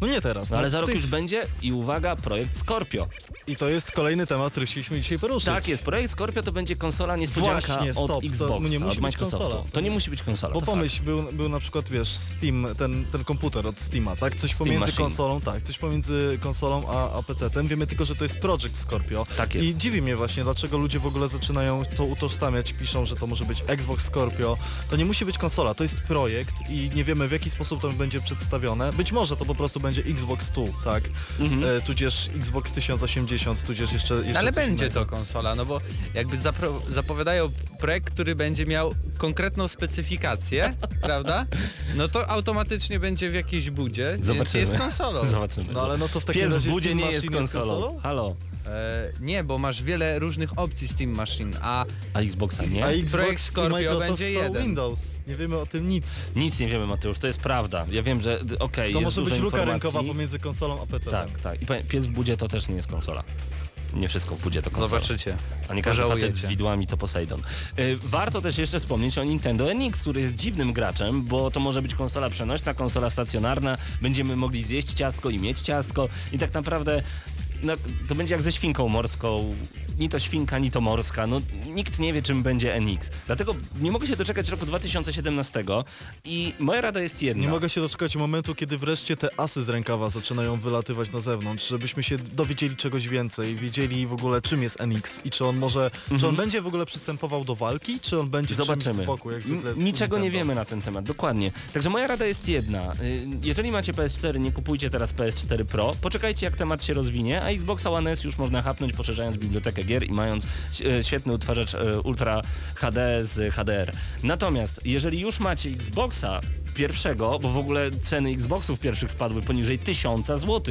No nie teraz. No ale no, za rok tej- już będzie i uwaga, projekt Scorpio. I to jest kolejny temat, który chcieliśmy dzisiaj poruszyć. Tak jest, projekt Scorpio to będzie konsola niespodzianka Właśnie, od stop, to nie musi od być konsola. To nie musi być konsola. Bo pomyśl, był, był na przykład, wiesz, Steam, ten, ten komputer od Steama, tak? Coś Steam pomiędzy Machine. konsolą, tak, coś pomiędzy konsolą a, a PC-tem. Wiemy tylko, że to jest Project Scorpio. Tak jest. I dziwi mnie właśnie, dlaczego ludzie w ogóle zaczynają to utożsamiać, piszą, że to może być Xbox Scorpio. To nie musi być konsola, to jest projekt i nie wiemy w jaki sposób to będzie przedstawione. Być może to po prostu będzie Xbox 2, tak? Mhm. E, tudzież Xbox 1080, tudzież jeszcze, jeszcze Ale będzie innego. to konsola, no bo jakby zapro- zapowiadają projekt, który będzie miał konkretną specyfikację, (laughs) prawda? No to automatycznie będzie w jakiejś budzie, więc Zobaczymy. jest konsolą. (laughs) Zobaczymy. No ale no to w takim Pies w razie budzie Steam nie jest Machine konsolą. Halo. E, nie, bo masz wiele różnych opcji Steam Machine, a A Xboxa nie? A Xbox Projekt i Scorpio Microsoft będzie to jeden. Windows. Nie wiemy o tym nic. Nic nie wiemy Mateusz, to jest prawda. Ja wiem, że d- okej, To jest może dużo być luka informacji. rynkowa pomiędzy konsolą a PC. Tak, tak. I powiem, pies w budzie to też nie jest konsola. Nie wszystko w budzie to konsola. zobaczycie. A nie każdy facet z Pożałujecie. widłami to Poseidon. Y, warto też jeszcze wspomnieć o Nintendo NX, który jest dziwnym graczem, bo to może być konsola przenośna, konsola stacjonarna, będziemy mogli zjeść ciastko i mieć ciastko i tak naprawdę no, to będzie jak ze świnką morską. Ni to świnka, ni to morska. No, nikt nie wie, czym będzie NX. Dlatego nie mogę się doczekać roku 2017 i moja rada jest jedna. Nie mogę się doczekać momentu, kiedy wreszcie te asy z rękawa zaczynają wylatywać na zewnątrz, żebyśmy się dowiedzieli czegoś więcej, wiedzieli w ogóle czym jest NX i czy on może, czy on będzie w ogóle przystępował do walki, czy on będzie Mhm. Zobaczymy. boku, jak zwykle N- Niczego nie wiemy na ten temat, dokładnie. Także moja rada jest jedna. Y, Jeżeli macie PS4, nie kupujcie teraz PS4 Pro, poczekajcie jak temat się rozwinie, a Xboxa One S już można hapnąć poszerzając bibliotekę gier i mając e, świetny utwarzacz e, Ultra HD z HDR. Natomiast jeżeli już macie Xboxa pierwszego, bo w ogóle ceny Xboxów pierwszych spadły poniżej 1000 zł,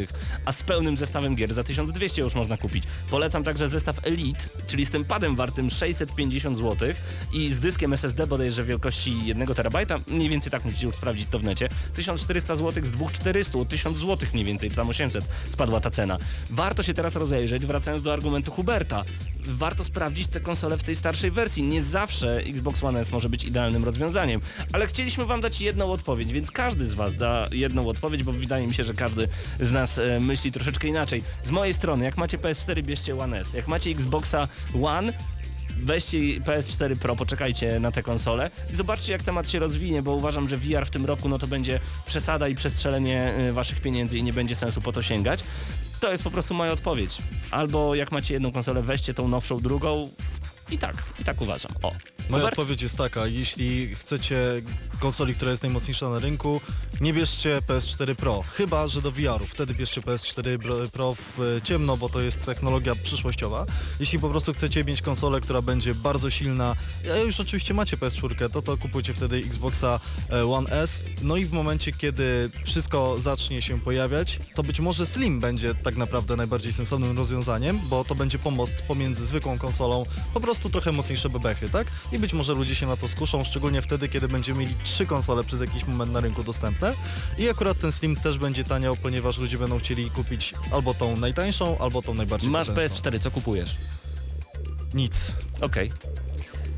a z pełnym zestawem gier za 1200 już można kupić. Polecam także zestaw Elite, czyli z tym padem wartym 650 zł i z dyskiem SSD bodajże wielkości 1 terabajta, mniej więcej tak musicie już sprawdzić to w necie, 1400 zł z 2400, o 1000 zł mniej więcej, czy tam 800 spadła ta cena. Warto się teraz rozejrzeć, wracając do argumentu Huberta. Warto sprawdzić te konsole w tej starszej wersji. Nie zawsze Xbox One S może być idealnym rozwiązaniem, ale chcieliśmy wam dać jedną odpowiedź, więc każdy z was da jedną odpowiedź, bo wydaje mi się, że każdy z nas e, myśli troszeczkę inaczej. Z mojej strony, jak macie PS4, bierzcie One S. Jak macie Xboxa One, weźcie PS4 Pro, poczekajcie na tę konsolę i zobaczcie jak temat się rozwinie, bo uważam, że VR w tym roku no to będzie przesada i przestrzelenie y, waszych pieniędzy i nie będzie sensu po to sięgać. To jest po prostu moja odpowiedź. Albo jak macie jedną konsolę, weźcie tą nowszą drugą i tak, i tak uważam. O. Moja Hubert? odpowiedź jest taka, jeśli chcecie konsoli, która jest najmocniejsza na rynku, nie bierzcie PS4 Pro, chyba że do VR-u, wtedy bierzcie PS4 Pro- w e, ciemno, bo to jest technologia przyszłościowa. Jeśli po prostu chcecie mieć konsolę, która będzie bardzo silna, a już oczywiście macie PS4, to to kupujcie wtedy Xboxa e, One S. No i w momencie, kiedy wszystko zacznie się pojawiać, to być może Slim będzie tak naprawdę najbardziej sensownym rozwiązaniem, bo to będzie pomost pomiędzy zwykłą konsolą, po prostu trochę mocniejsze bebechy, tak? I być może ludzie się na to skuszą, szczególnie wtedy, kiedy będziemy mieli trzy konsole przez jakiś moment na rynku dostępne. I akurat ten Slim też będzie taniał, ponieważ ludzie będą chcieli kupić albo tą najtańszą, albo tą najbardziej Masz potężną. PS4, co kupujesz? Nic. Okej.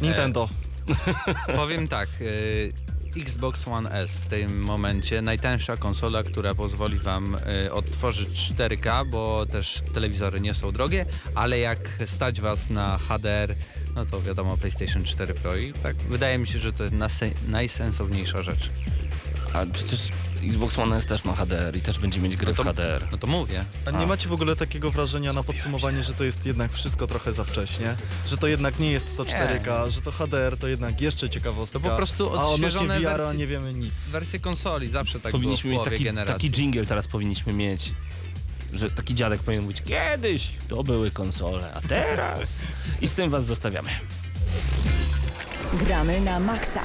Nintendo. (laughs) Powiem tak, y, Xbox One S w tym momencie najtańsza konsola, która pozwoli wam y, odtworzyć 4K, bo też telewizory nie są drogie, ale jak stać was na HDR, no to wiadomo PlayStation 4 Pro i tak wydaje mi się, że to jest najsensowniejsza rzecz. A przecież Xbox One S też ma HDR i też będzie mieć gry No to- w HDR. No to mówię. A nie macie w ogóle takiego wrażenia na podsumowanie, że to jest jednak wszystko trochę za wcześnie? Że to jednak nie jest to 4K, że to HDR to jednak jeszcze ciekawostka. To po prostu A odnośnie odświeżone VR wersje- nie wiemy nic. Wersje konsoli zawsze tak powinniśmy było mieć taki, generacji. taki jingle teraz powinniśmy mieć. Że taki dziadek powinien mówić, kiedyś to były konsole, a teraz. I z tym was zostawiamy. Gramy na maksa.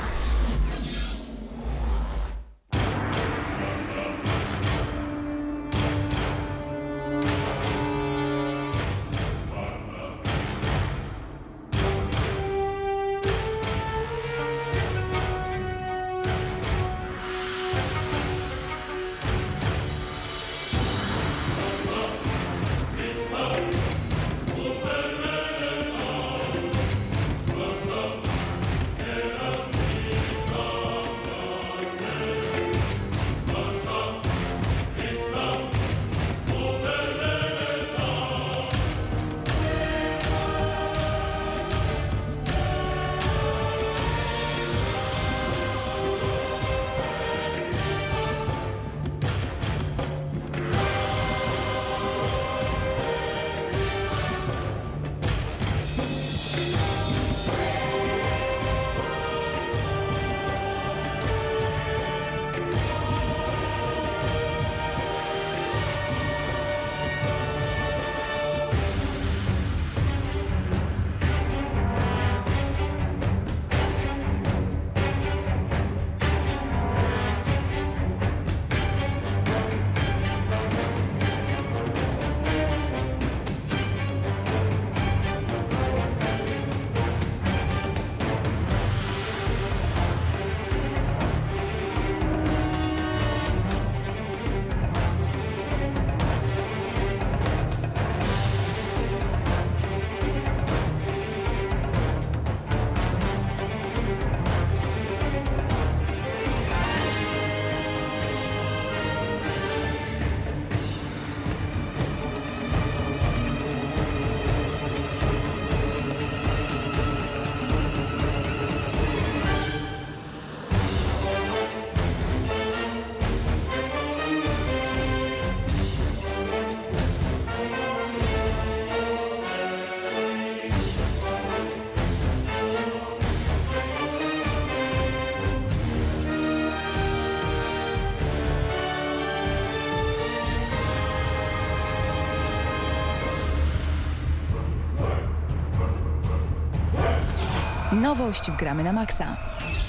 Nowość w Gramy na Maxa.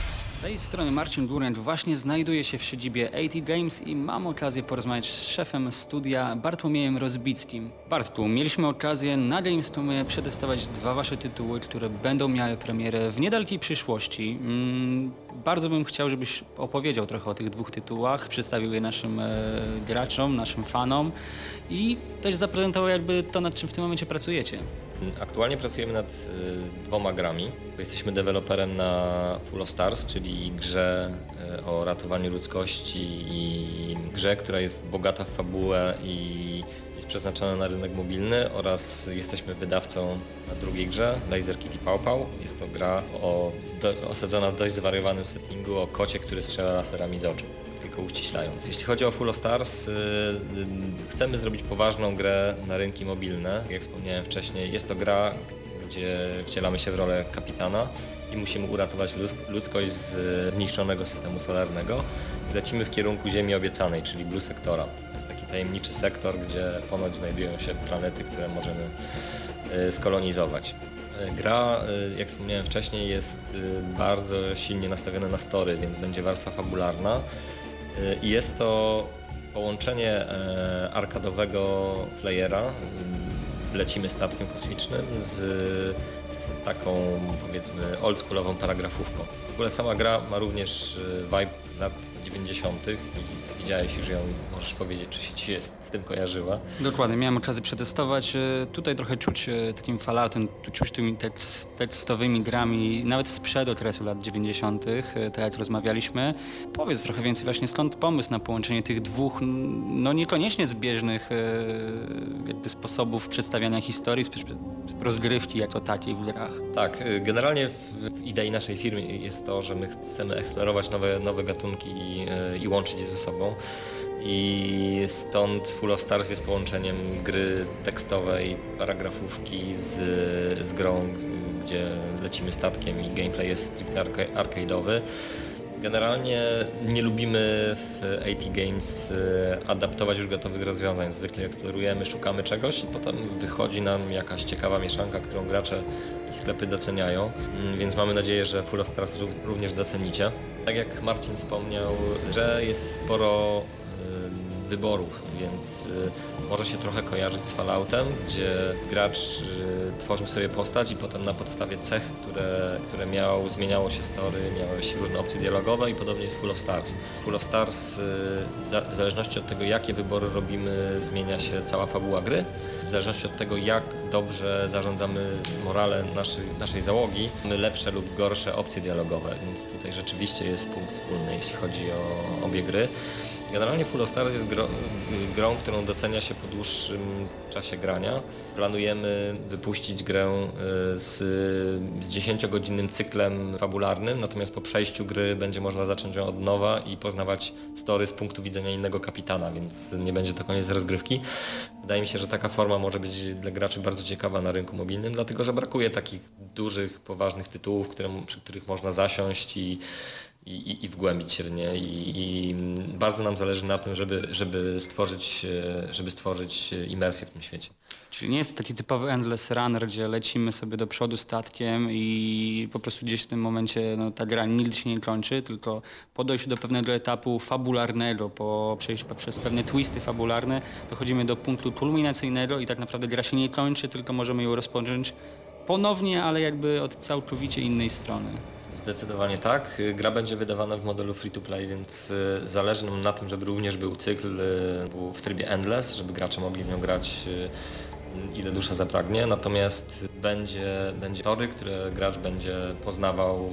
Z tej strony Marcin Durent właśnie znajduje się w siedzibie AT Games i mam okazję porozmawiać z szefem studia Bartłomiejem Rozbickim. Bartku, mieliśmy okazję na Gamescomie przetestować dwa wasze tytuły, które będą miały premierę w niedalekiej przyszłości. Mm, bardzo bym chciał, żebyś opowiedział trochę o tych dwóch tytułach, przedstawił je naszym e, graczom, naszym fanom i też zaprezentował jakby to, nad czym w tym momencie pracujecie. Aktualnie pracujemy nad y, dwoma grami. Jesteśmy deweloperem na Full of Stars, czyli grze y, o ratowaniu ludzkości i grze, która jest bogata w fabułę i jest przeznaczona na rynek mobilny oraz jesteśmy wydawcą na drugiej grze, Laser Kitty Pau Pau. Jest to gra o, osadzona w dość zwariowanym settingu o kocie, który strzela laserami z oczu tylko uściślając. Jeśli chodzi o Full Stars, y, y, chcemy zrobić poważną grę na rynki mobilne. Jak wspomniałem wcześniej, jest to gra, gdzie wcielamy się w rolę kapitana i musimy uratować ludzk- ludzkość z zniszczonego systemu solarnego. Lecimy w kierunku Ziemi obiecanej, czyli Blue Sektora. To jest taki tajemniczy sektor, gdzie ponoć znajdują się planety, które możemy y, skolonizować. Y, Gra, y, jak wspomniałem wcześniej, jest y, bardzo silnie nastawiona na story, więc będzie warstwa fabularna. Jest to połączenie e, arkadowego flayera, y, lecimy statkiem kosmicznym z, z taką powiedzmy oldschoolową paragrafówką. W ogóle sama gra ma również y, vibe lat 90. i widziałeś już ją, możesz powiedzieć, czy się ci jest z tym kojarzyła. Dokładnie, miałem okazję przetestować. E, Tutaj trochę czuć e, takim falloutem, tu czuć tymi tekst, tekstowymi grami, nawet sprzed okresu lat 90., e, tak jak rozmawialiśmy. Powiedz trochę więcej właśnie skąd pomysł na połączenie tych dwóch, no niekoniecznie zbieżnych jakby sposobów przedstawiania historii, rozgrywki jako takiej w grach. Tak, y, generalnie w, w idei naszej firmy jest to, że my chcemy eksplorować nowe, nowe gatunki i, y, i łączyć je ze sobą. I stąd Full of Stars jest połączeniem gry tekstowej, paragrafówki z, z grą, gdzie lecimy statkiem i gameplay jest stricte arca- arcade'owy. Generalnie nie lubimy w AT Games y, adaptować już gotowych rozwiązań. Zwykle eksplorujemy, szukamy czegoś i potem wychodzi nam jakaś ciekawa mieszanka, którą gracze i sklepy doceniają. Mm, Więc mamy nadzieję, że Full of Stars ró- również docenicie. Tak jak Marcin wspomniał, że jest sporo wyborów, więc y, może się trochę kojarzyć z Falloutem, gdzie gracz y, tworzył sobie postać i potem na podstawie cech, które, które miał, zmieniało się story, miały się różne opcje dialogowe i podobnie jest Full of Stars. Full of Stars y, w zależności od tego jakie wybory robimy zmienia się cała fabuła gry. W zależności od tego jak dobrze zarządzamy morale naszej, naszej załogi, mamy lepsze lub gorsze opcje dialogowe, więc tutaj rzeczywiście jest punkt wspólny jeśli chodzi o obie gry. Generalnie Full of Stars jest gro, y, grą, którą docenia się po dłuższym czasie grania. Planujemy wypuścić grę y, z, z 10-godzinnym cyklem fabularnym, natomiast po przejściu gry będzie można zacząć ją od nowa i poznawać story z punktu widzenia innego kapitana, więc nie będzie to koniec rozgrywki. Wydaje mi się, że taka forma może być dla graczy bardzo ciekawa na rynku mobilnym, dlatego że brakuje takich dużych, poważnych tytułów, które, przy których można zasiąść i i, i, wgłębić się w nie i, i bardzo nam zależy na tym, żeby, żeby, stworzyć, e, żeby stworzyć e, imersję w tym świecie. Czyli nie jest to taki typowy endless runner, gdzie lecimy sobie do przodu statkiem i po prostu gdzieś w tym momencie no, ta gra nigdy się nie kończy, tylko po dojściu do pewnego etapu fabularnego, po przejściu przez pewne twisty fabularne, dochodzimy do punktu kulminacyjnego i tak naprawdę gra się nie kończy, tylko możemy ją rozpocząć ponownie, ale jakby od całkowicie innej strony. Zdecydowanie tak. Y, Gra będzie wydawana w modelu free to play, więc y, zależy nam na tym, żeby również był cykl y, był w trybie endless, żeby gracze mogli w nią grać ile dusza zapragnie. Natomiast będzie, będzie tory, które gracz będzie poznawał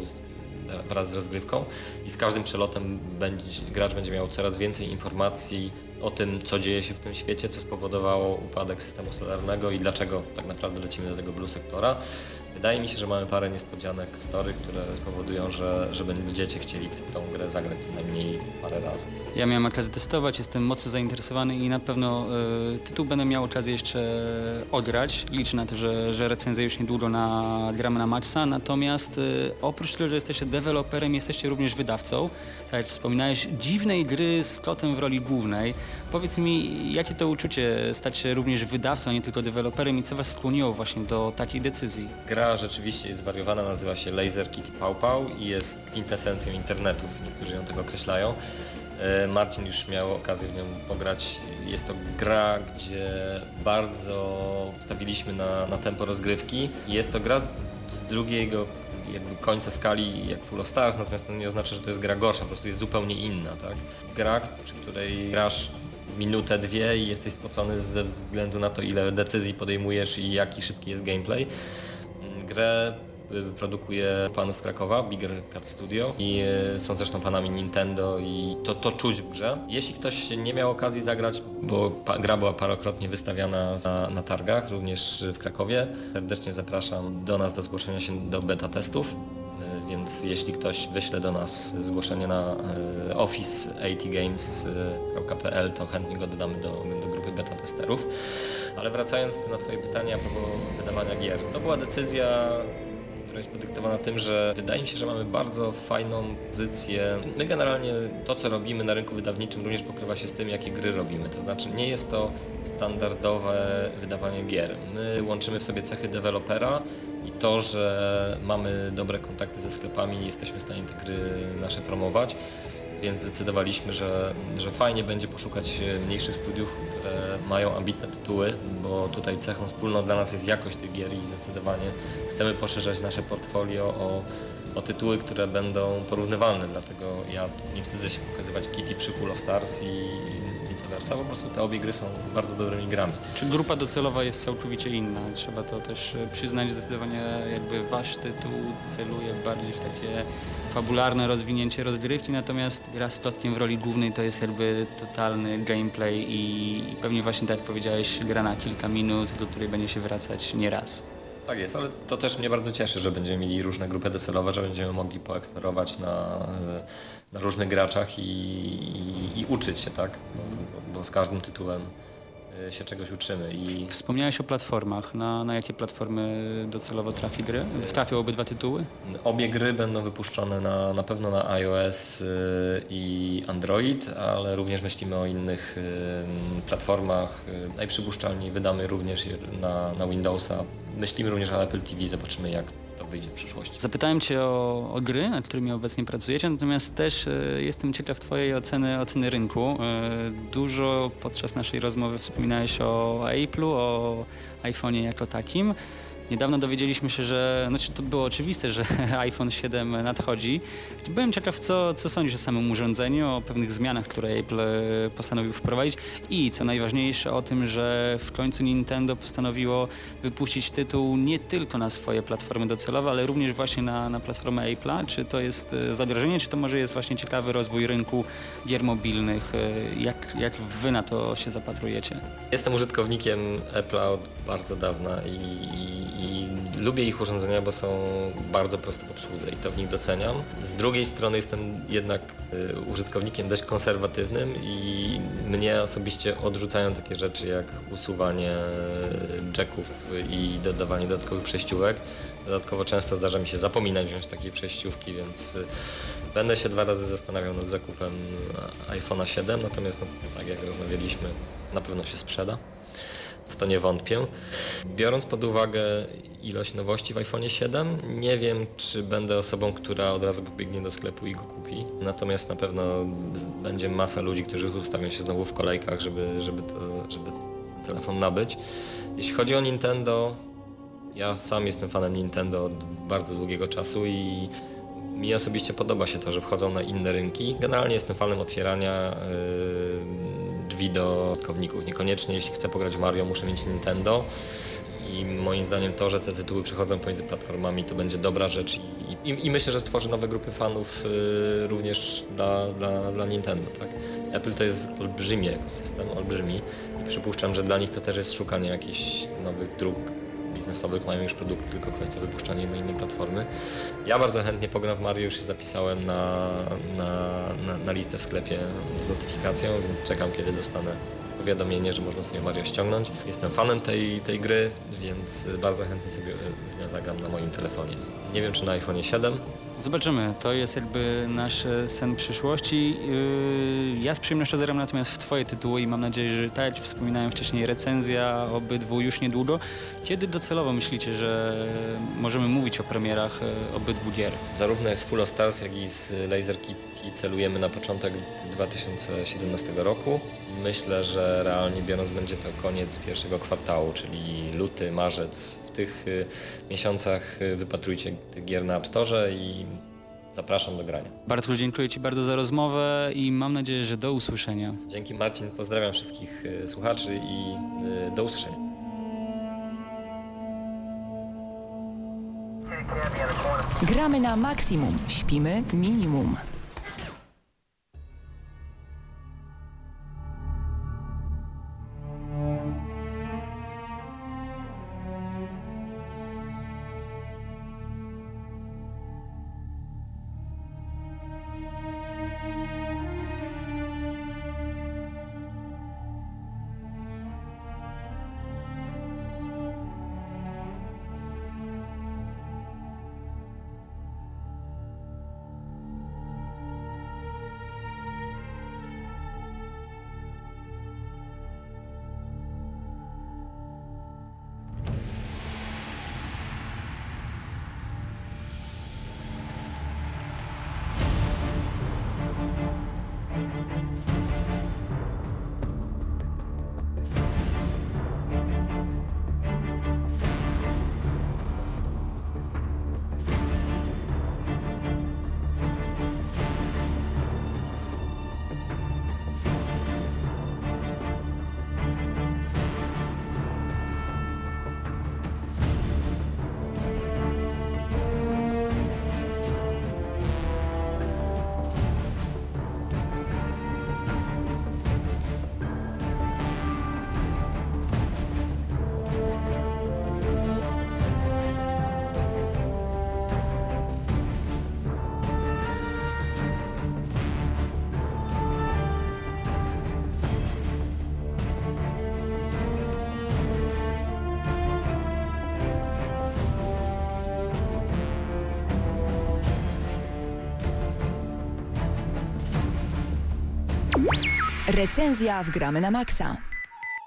wraz z rozgrywką i z każdym przelotem będzie, gracz będzie miał coraz więcej informacji o tym, co dzieje się w tym świecie, co spowodowało upadek systemu solarnego i dlaczego tak naprawdę lecimy do tego blue sektora. Wydaje mi się, że mamy parę niespodzianek w story, które spowodują, że, że będziecie chcieli w tą grę zagrać co najmniej parę razy. Ja miałem okazję testować, jestem mocno zainteresowany i na pewno y, tytuł będę miał okazję jeszcze ograć. Liczę na to, że, że recenzję już niedługo na gramy na Maxa, natomiast y, oprócz tego, że jesteście deweloperem, jesteście również wydawcą. Tak jak wspominałeś, dziwnej gry z kotem w roli głównej. Powiedz mi, jakie to uczucie stać się również wydawcą, a nie tylko deweloperem i co Was skłoniło właśnie do takiej decyzji? Gra Gra rzeczywiście jest zwariowana, nazywa się Laser Kitty Pau Pau i jest kwintesencją internetów, niektórzy ją tak określają. E, Marcin już miał okazję w nią pograć. Jest to gra, gdzie bardzo stawiliśmy na, na tempo rozgrywki. Jest to gra z drugiego jakby końca skali jak Full of Stars, natomiast to nie oznacza, że to jest gra gorsza, po prostu jest zupełnie inna. Tak? Gra, przy której grasz minutę, dwie i jesteś spocony ze względu na to, ile decyzji podejmujesz i jaki szybki jest gameplay. Grę y, produkuje panów z Krakowa, Bigger Cat Studio i y, są zresztą fanami Nintendo i to, to czuć w grze. Jeśli ktoś nie miał okazji zagrać, bo gra była parokrotnie wystawiana na, na targach, również w Krakowie, serdecznie zapraszam do nas do zgłoszenia się do beta testów. Y, Więc jeśli ktoś wyśle do nas zgłoszenie na y, office80games.pl to chętnie go dodamy do, do grupy beta testerów. Ale wracając na Twoje pytanie a propos wydawania gier. To była decyzja która jest podyktowana tym, że wydaje mi się, że mamy bardzo fajną pozycję. My generalnie to, co robimy na rynku wydawniczym również pokrywa się z tym, jakie gry robimy. To znaczy nie jest to standardowe wydawanie gier. My łączymy w sobie cechy dewelopera i to, że mamy dobre kontakty ze sklepami i jesteśmy w stanie te gry nasze promować więc zdecydowaliśmy, że, że fajnie będzie poszukać e, mniejszych studiów, które mają ambitne tytuły, bo tutaj cechą wspólną dla nas jest jakość tych gier i zdecydowanie chcemy poszerzać nasze portfolio o, o tytuły, które będą porównywalne, dlatego ja nie wstydzę się pokazywać Kitty przy Full of Stars i vice versa, po prostu te obie gry są bardzo dobrymi grami. Czy grupa docelowa jest całkowicie inna? Trzeba to też e, przyznać, zdecydowanie jakby wasz tytuł celuje bardziej w takie fabularne rozwinięcie rozgrywki, natomiast gra z Totkiem w roli głównej to jest jakby totalny gameplay i pewnie właśnie tak jak powiedziałeś, gra na kilka minut, do której będzie się wracać nieraz. Tak jest, ale to też mnie bardzo cieszy, że będziemy mieli różne grupy docelowe, że będziemy mogli poeksplorować na, na różnych graczach i, i, i uczyć się, tak? Bo, bo z każdym tytułem się czegoś uczymy i Wspomniałeś o platformach. Na, na jakie platformy docelowo trafi gry? Trafią obydwa tytuły? Obie gry będą wypuszczone na, na pewno na iOS y, i Android, ale również myślimy o innych platformach. Najprzypuszczalniej wydamy również na, na Windowsa. Myślimy również o Apple TV, zobaczymy jak to wyjdzie w przyszłości. Zapytałem Cię o, o gry, nad którymi obecnie pracujecie, natomiast też e, jestem ciekaw Twojej oceny, oceny rynku. E, dużo podczas naszej rozmowy wspominałeś o Apple'u, o iPhone'ie jako takim. Niedawno dowiedzieliśmy się, że, znaczy to było oczywiste, że (laughs) iPhone 7 nadchodzi. Byłem ciekaw, co, co sądzisz o samym urządzeniu, o pewnych zmianach, które Apple e, postanowił wprowadzić i co najważniejsze o tym, że w końcu Nintendo postanowiło wypuścić tytuł nie tylko na swoje platformy docelowe, ale również właśnie na, na platformę Apple'a. Czy to jest e, zagrożenie, czy to może jest właśnie ciekawy rozwój rynku gier mobilnych? E, Jak, jak Wy na to się zapatrujecie? Jestem użytkownikiem Apple'a od bardzo dawna i, i, i lubię ich urządzenia, bo są bardzo proste w obsłudze i to w nich doceniam. Z drugiej strony jestem jednak y, użytkownikiem dość konserwatywnym i mnie osobiście odrzucają takie rzeczy jak usuwanie jacków i dodawanie dodatkowych przejściówek. Dodatkowo często zdarza mi się zapominać wziąć takiej przejściówki, więc y, będę się dwa razy zastanawiał nad zakupem iPhone'a 7, natomiast no, tak jak rozmawialiśmy, na pewno się sprzeda w to nie wątpię. Biorąc pod uwagę ilość nowości w iPhone 7, nie wiem czy będę osobą, która od razu pobiegnie do sklepu i go kupi. Natomiast na pewno będzie masa ludzi, którzy ustawią się znowu w kolejkach, żeby, żeby, to, żeby telefon nabyć. Jeśli chodzi o Nintendo, ja sam jestem fanem Nintendo od bardzo długiego czasu i mi osobiście podoba się to, że wchodzą na inne rynki. Generalnie jestem fanem otwierania yy, drzwi do. Niekoniecznie jeśli chcę pograć w Mario muszę mieć Nintendo. I moim zdaniem to, że te tytuły przechodzą pomiędzy platformami to będzie dobra rzecz i, i, i myślę, że stworzy nowe grupy fanów yy, również dla, dla, dla Nintendo. Tak? Apple to jest olbrzymi ekosystem, olbrzymi i przypuszczam, że dla nich to też jest szukanie jakichś nowych dróg biznesowych, mają już produkt, tylko kwestia wypuszczania na inne platformy. Ja bardzo chętnie pogram w Mario, już się zapisałem na, na, na, na listę w sklepie z notyfikacją, więc czekam kiedy dostanę powiadomienie, że można sobie Mario ściągnąć. Jestem fanem tej, tej gry, więc bardzo chętnie sobie zagram na moim telefonie. Nie wiem czy na iPhone 7, Zobaczymy, to jest jakby nasz e, sen przyszłości. Yy, Ja z przyjemnością zagram natomiast w Twoje tytuły i mam nadzieję, że tak jak wspominałem wcześniej, recenzja obydwu już niedługo. Kiedy docelowo myślicie, że możemy mówić o premierach e, obydwu gier? Zarówno z Full Stars, jak i z Laser Kitty celujemy na początek 2017 roku. Myślę, że realnie biorąc będzie to koniec pierwszego kwartału, czyli luty, marzec. W tych y, miesiącach y, wypatrujcie tych gier na App Store i zapraszam do grania. Bartku, dziękuję Ci bardzo za rozmowę i mam nadzieję, że do usłyszenia. Dzięki Marcin, pozdrawiam wszystkich y, słuchaczy i do usłyszenia. Gramy na maksimum, śpimy minimum. Recenzja w Gramy na Maxa.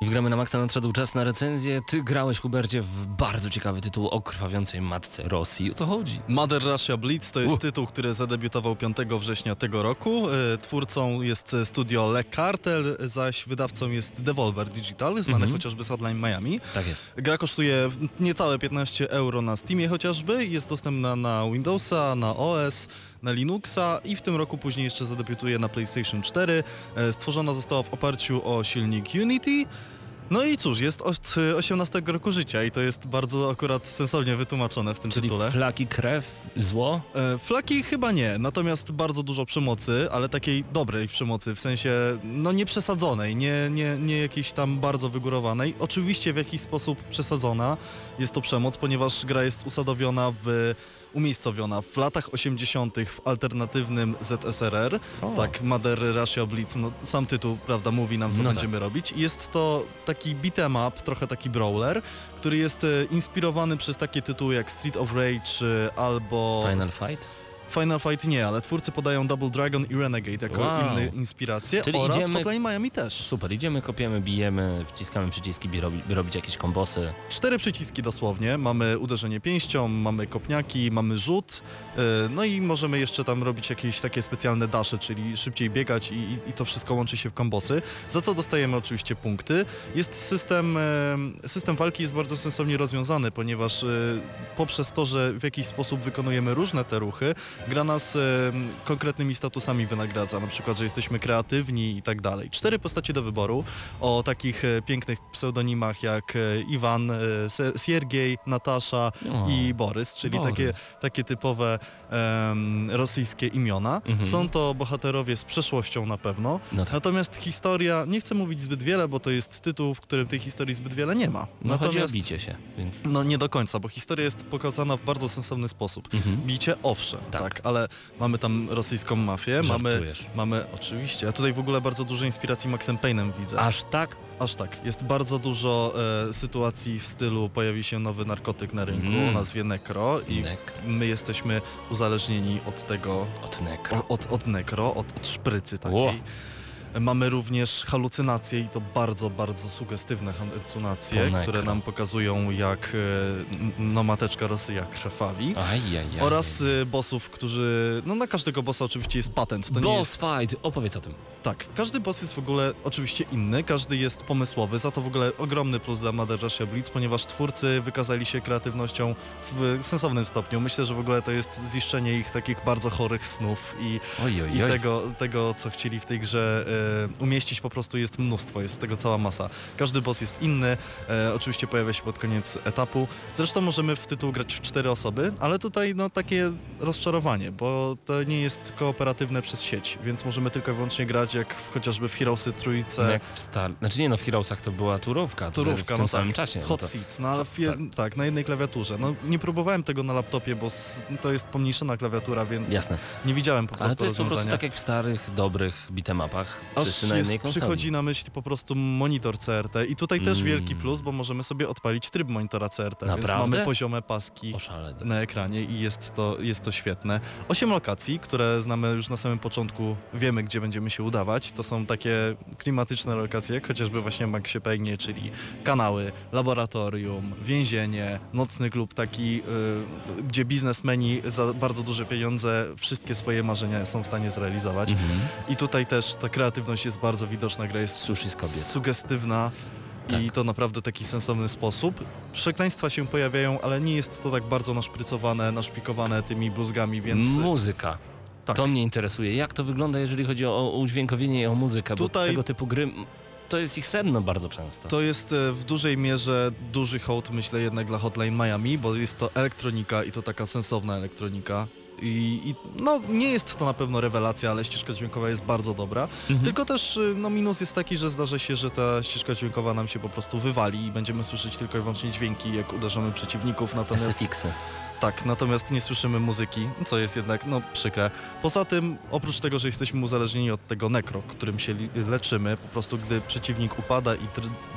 I w Gramy na Maxa nadszedł czas na recenzję. Ty grałeś, Hubercie, w bardzo ciekawy tytuł o krwawiącej matce Rosji. O co chodzi? Mother Russia Blitz to jest U. tytuł, który zadebiutował 5 września tego roku. E, Twórcą jest studio Le Cartel, zaś wydawcą jest Devolver Digital, znany Mhm. chociażby z Hotline Miami. Tak jest. Gra kosztuje niecałe 15 euro na Steamie chociażby, jest dostępna na Windowsa, na OS, na Linuxa i w tym roku później jeszcze zadebiutuje na PlayStation 4. E, Stworzona została w oparciu o silnik Unity. No i cóż, jest od e, 18 roku życia i to jest bardzo akurat sensownie wytłumaczone w tym Czyli tytule. flaki, krew, zło? E, Flaki chyba nie, natomiast bardzo dużo przemocy, ale takiej dobrej przemocy, w sensie no nie przesadzonej, nie, nie, nie jakiejś tam bardzo wygórowanej. Oczywiście w jakiś sposób przesadzona jest to przemoc, ponieważ gra jest usadowiona w umiejscowiona w latach 80. w alternatywnym ZSRR. O. Tak, Mother Russia Blitz, no sam tytuł, prawda, mówi nam co No tak. będziemy robić. I Jest to taki beat'em up, trochę taki brawler, który jest e, inspirowany przez takie tytuły jak Street of Rage e, albo Final Fight? Final Fight nie, ale twórcy podają Double Dragon i Renegade jako Wow. inne inspiracje Czyli oraz idziemy- Hotline Miami też. Super, idziemy, kopiemy, bijemy, wciskamy przyciski, by, robi, by robić jakieś kombosy. Cztery przyciski dosłownie, mamy uderzenie pięścią, mamy kopniaki, mamy rzut, yy, no i możemy jeszcze tam robić jakieś takie specjalne dasze, czyli szybciej biegać i, i- i to wszystko łączy się w kombosy, za co dostajemy oczywiście punkty. Jest system, yy, system walki jest bardzo sensownie rozwiązany, ponieważ yy, poprzez to, że w jakiś sposób wykonujemy różne te ruchy, gra nas konkretnymi statusami wynagradza, na przykład, że jesteśmy kreatywni i tak dalej. Cztery postacie do wyboru o takich e, pięknych pseudonimach jak e, Iwan, e, Se- Siergiej, Natasza O, i Borys, czyli Borys. takie, takie typowe em, rosyjskie imiona. Mhm. Są to bohaterowie z przeszłością na pewno. No tak. Natomiast historia, nie chcę mówić zbyt wiele, bo to jest tytuł, w którym tej historii zbyt wiele nie ma. No chodzi o Natomiast bicie się, więc... no nie do końca, bo historia jest pokazana w bardzo sensowny sposób. Mhm. Bicie owszem, tak. tak, ale mamy tam rosyjską mafię, mamy, Żartujesz. mamy, oczywiście, ja tutaj w ogóle bardzo dużo inspiracji Maxem Payne'em widzę. Aż tak? Aż tak. Jest bardzo dużo e, sytuacji w stylu pojawi się nowy narkotyk na rynku Mm. o nazwie Necro i Nek. my jesteśmy uzależnieni od tego, Od nekro. o, od, od Necro, od, od szprycy takiej. Ło. Mamy również halucynacje i to bardzo, bardzo sugestywne halucynacje, które nam pokazują jak e, no mateczka Rosyja krwawi. Ajajaj. Oraz y, bossów, którzy... No na każdego bossa oczywiście jest patent. To Boss jest... fight, opowiedz o tym. Tak, każdy boss jest w ogóle oczywiście inny, każdy jest pomysłowy, za to w ogóle ogromny plus dla Mother Russia Blitz, ponieważ twórcy wykazali się kreatywnością w sensownym stopniu. Myślę, że w ogóle to jest ziszczenie ich takich bardzo chorych snów i, Oj, oj, i oj. tego, tego, co chcieli w tej grze e, umieścić po prostu jest mnóstwo, jest tego cała masa. Każdy boss jest inny, e, oczywiście pojawia się pod koniec etapu. Zresztą możemy w tytuł grać w cztery osoby, ale tutaj no takie rozczarowanie, bo to nie jest kooperatywne przez sieć, więc możemy tylko i wyłącznie grać jak w, chociażby w Heroesy trójce. No jak w Star... Znaczy nie no, w Heroesach to była turówka. Turówka, w tym no samym tak. czasie. no Hot to... Seats, no ale w, tak. tak, na jednej klawiaturze. No nie próbowałem tego na laptopie, bo to jest pomniejszona klawiatura, więc Jasne. nie widziałem po prostu Ale to jest po prostu tak jak w starych, dobrych beatemapach. Wszyscy na jednej konsoli. przychodzi na myśl po prostu monitor CRT i tutaj też Mm. wielki plus, bo możemy sobie odpalić tryb monitora CRT, więc Naprawdę? mamy poziome paski na ekranie i jest to, jest to świetne. Osiem lokacji, które znamy już na samym początku, wiemy gdzie będziemy się udawać. To są takie klimatyczne lokacje, chociażby właśnie Maxie Payne, czyli kanały, laboratorium, więzienie, nocny klub taki, y, gdzie biznesmeni za bardzo duże pieniądze wszystkie swoje marzenia są w stanie zrealizować. Mhm. I tutaj też ta kreatywność jest bardzo widoczna, gra jest Sushi z kobiet. sugestywna i Tak. to naprawdę taki sensowny sposób. Przekleństwa się pojawiają, ale nie jest to tak bardzo naszprycowane, naszpikowane tymi bluzgami, więc Muzyka. Tak. To mnie interesuje. Jak to wygląda, jeżeli chodzi o, udźwiękowienie i o muzykę? Bo Tutaj- tego typu gry, to jest ich sedno bardzo często. To jest e, w dużej mierze duży hołd, myślę jednak dla Hotline Miami, bo jest to elektronika i to taka sensowna elektronika. I, I no nie jest to na pewno rewelacja, ale ścieżka dźwiękowa jest bardzo dobra. Mhm. Tylko też y, no minus jest taki, że zdarza się, że ta ścieżka dźwiękowa nam się po prostu wywali i będziemy słyszeć tylko i wyłącznie dźwięki, jak uderzamy przeciwników, natomiast tak, natomiast nie słyszymy muzyki, co jest jednak no przykre. Poza tym, oprócz tego, że jesteśmy uzależnieni od tego nekro, którym się leczymy, po prostu gdy przeciwnik upada i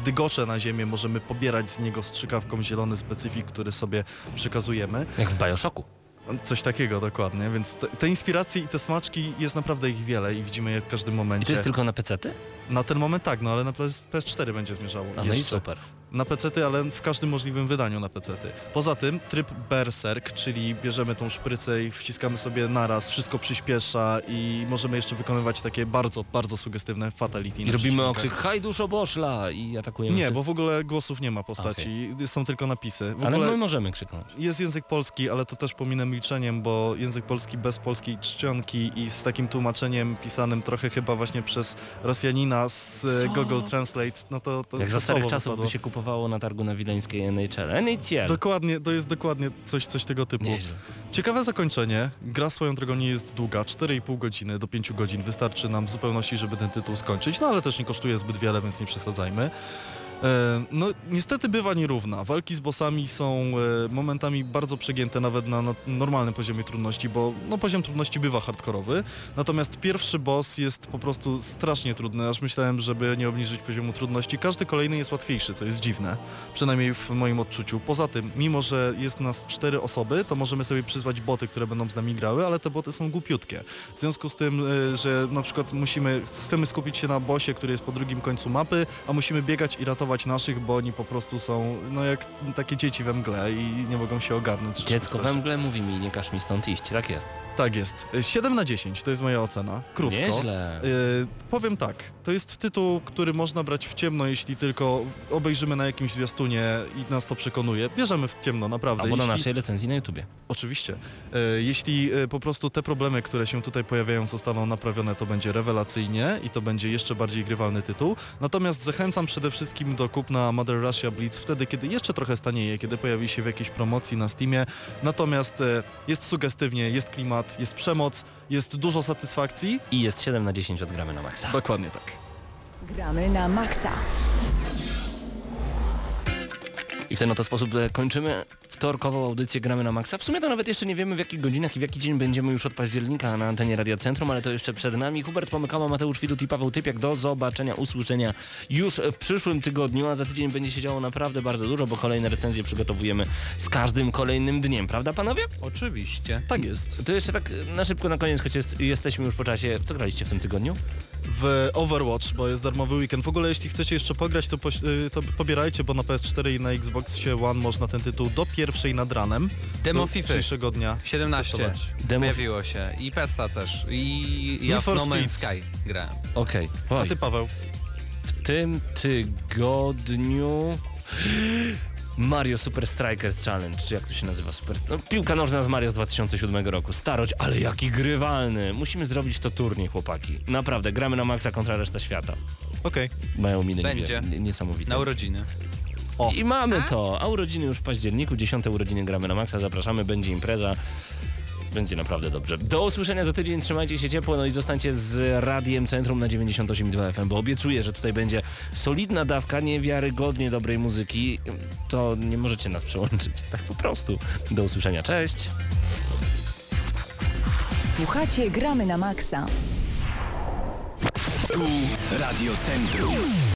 dygocze na ziemię, możemy pobierać z niego strzykawką zielony specyfik, który sobie przekazujemy. Jak w Bioshocku. Coś takiego dokładnie, więc te, te inspiracje i te smaczki jest naprawdę ich wiele i widzimy je w każdym momencie. I to jest tylko na PC-ty? Na ten moment tak, no ale na PS, PS4 będzie zmierzało. A no i jeszcze. super. Na PC-ty, ale w każdym możliwym wydaniu na PC-ty. Poza tym tryb Berserk, czyli bierzemy tą szprycę i wciskamy sobie naraz, wszystko przyspiesza i możemy jeszcze wykonywać takie bardzo, bardzo sugestywne fatality. I robimy okrzyk Hajduszo Boszla i atakujemy Nie, bo w ogóle głosów nie ma postaci, są tylko napisy. W Ale ogóle my możemy krzyknąć. jest język polski, ale to też pominę milczeniem, bo język polski bez polskiej czcionki i z takim tłumaczeniem pisanym trochę chyba właśnie przez Rosjanina z Co? Google Translate, no to, to Jak za starych czasów, gdy się kupowało na targu na Wileńskiej NHL. NHL. Dokładnie, to jest dokładnie coś, coś tego typu. Nieźle. Ciekawe zakończenie. Gra swoją drogą nie jest długa, 4,5 godziny do 5 godzin wystarczy nam w zupełności, żeby ten tytuł skończyć, no ale też nie kosztuje zbyt wiele, więc nie przesadzajmy. E, No niestety bywa nierówna. Walki z bossami są e, momentami bardzo przegięte nawet na, normalnym poziomie trudności, bo no, poziom trudności bywa hardkorowy. Natomiast pierwszy boss jest po prostu strasznie trudny, aż myślałem, żeby nie obniżyć poziomu trudności. Każdy kolejny jest łatwiejszy, co jest dziwne, przynajmniej w moim odczuciu. Poza tym, mimo że jest nas cztery osoby, to możemy sobie przyzwać boty, które będą z nami grały, ale te boty są głupiutkie. W związku z tym, e, że na przykład musimy, chcemy skupić się na bossie, który jest po drugim końcu mapy, a musimy biegać i ratować naszych, bo oni po prostu są no jak takie dzieci we mgle i nie mogą się ogarnąć. Dziecko we mgle mówi mi, nie każ mi stąd iść. Tak jest. Tak jest. 7 na 10 to jest moja ocena. Krótko. Nieźle. Y, powiem tak, to jest tytuł, który można brać w ciemno, jeśli tylko obejrzymy na jakimś zwiastunie i nas to przekonuje. Bierzemy w ciemno, naprawdę. Albo na Jeśli- naszej recenzji na YouTubie. Oczywiście. E, Jeśli e, po prostu te problemy, które się tutaj pojawiają zostaną naprawione, to będzie rewelacyjnie i to będzie jeszcze bardziej grywalny tytuł. Natomiast zachęcam przede wszystkim do kupna Mother Russia Blitz wtedy, kiedy jeszcze trochę stanieje, kiedy pojawi się w jakiejś promocji na Steamie. Natomiast jest sugestywnie, jest klimat, jest przemoc, jest dużo satysfakcji. I jest 7 na 10 od gramy na maksa. Dokładnie tak. Gramy na maksa. I w ten oto sposób e, kończymy wtorkową audycję Gramy na Maxa. W sumie to nawet jeszcze nie wiemy w jakich godzinach i w jaki dzień będziemy już od października na antenie Radia Centrum, ale to jeszcze przed nami. Hubert Pomykała, Mateusz Widut i Paweł Typiak. Do zobaczenia, usłyszenia już w przyszłym tygodniu, a za tydzień będzie się działo naprawdę bardzo dużo, bo kolejne recenzje przygotowujemy z każdym kolejnym dniem, prawda panowie? Oczywiście. Tak jest. To jeszcze tak na szybko na koniec, choć jest, jesteśmy już po czasie. Co graliście w tym tygodniu? w Overwatch, bo jest darmowy weekend. W ogóle jeśli chcecie jeszcze pograć, to, y, to pobierajcie, bo na PS4 i na Xboxie One można ten tytuł do pierwszej nad ranem. Demo FIFA. dzisiejszego dnia. 17 testować. Demo- pojawiło się i PESA też i ja Need w No Man's. Sky grałem. Okej. A Oj. ty Paweł? W tym tygodniu... Mario Super Strikers Challenge, czy jak to się nazywa? Super... No, piłka nożna z Mario z 2007 roku. Starość, ale jaki grywalny. Musimy zrobić to turniej, chłopaki. Naprawdę, gramy na maksa kontra reszta świata. Okej. Mają miny Będzie. niesamowite. Na urodziny. O. I mamy to. A urodziny już w październiku, 10 urodziny gramy na maksa, zapraszamy, będzie impreza. Będzie naprawdę dobrze. Do usłyszenia za tydzień, trzymajcie się ciepło, no i zostańcie z Radiem Centrum na 98,2 FM, bo obiecuję, że tutaj będzie solidna dawka niewiarygodnie dobrej muzyki. To nie możecie nas przełączyć, tak po prostu. Do usłyszenia, cześć! Słuchacie Gramy na Maxa. Tu Radio Centrum.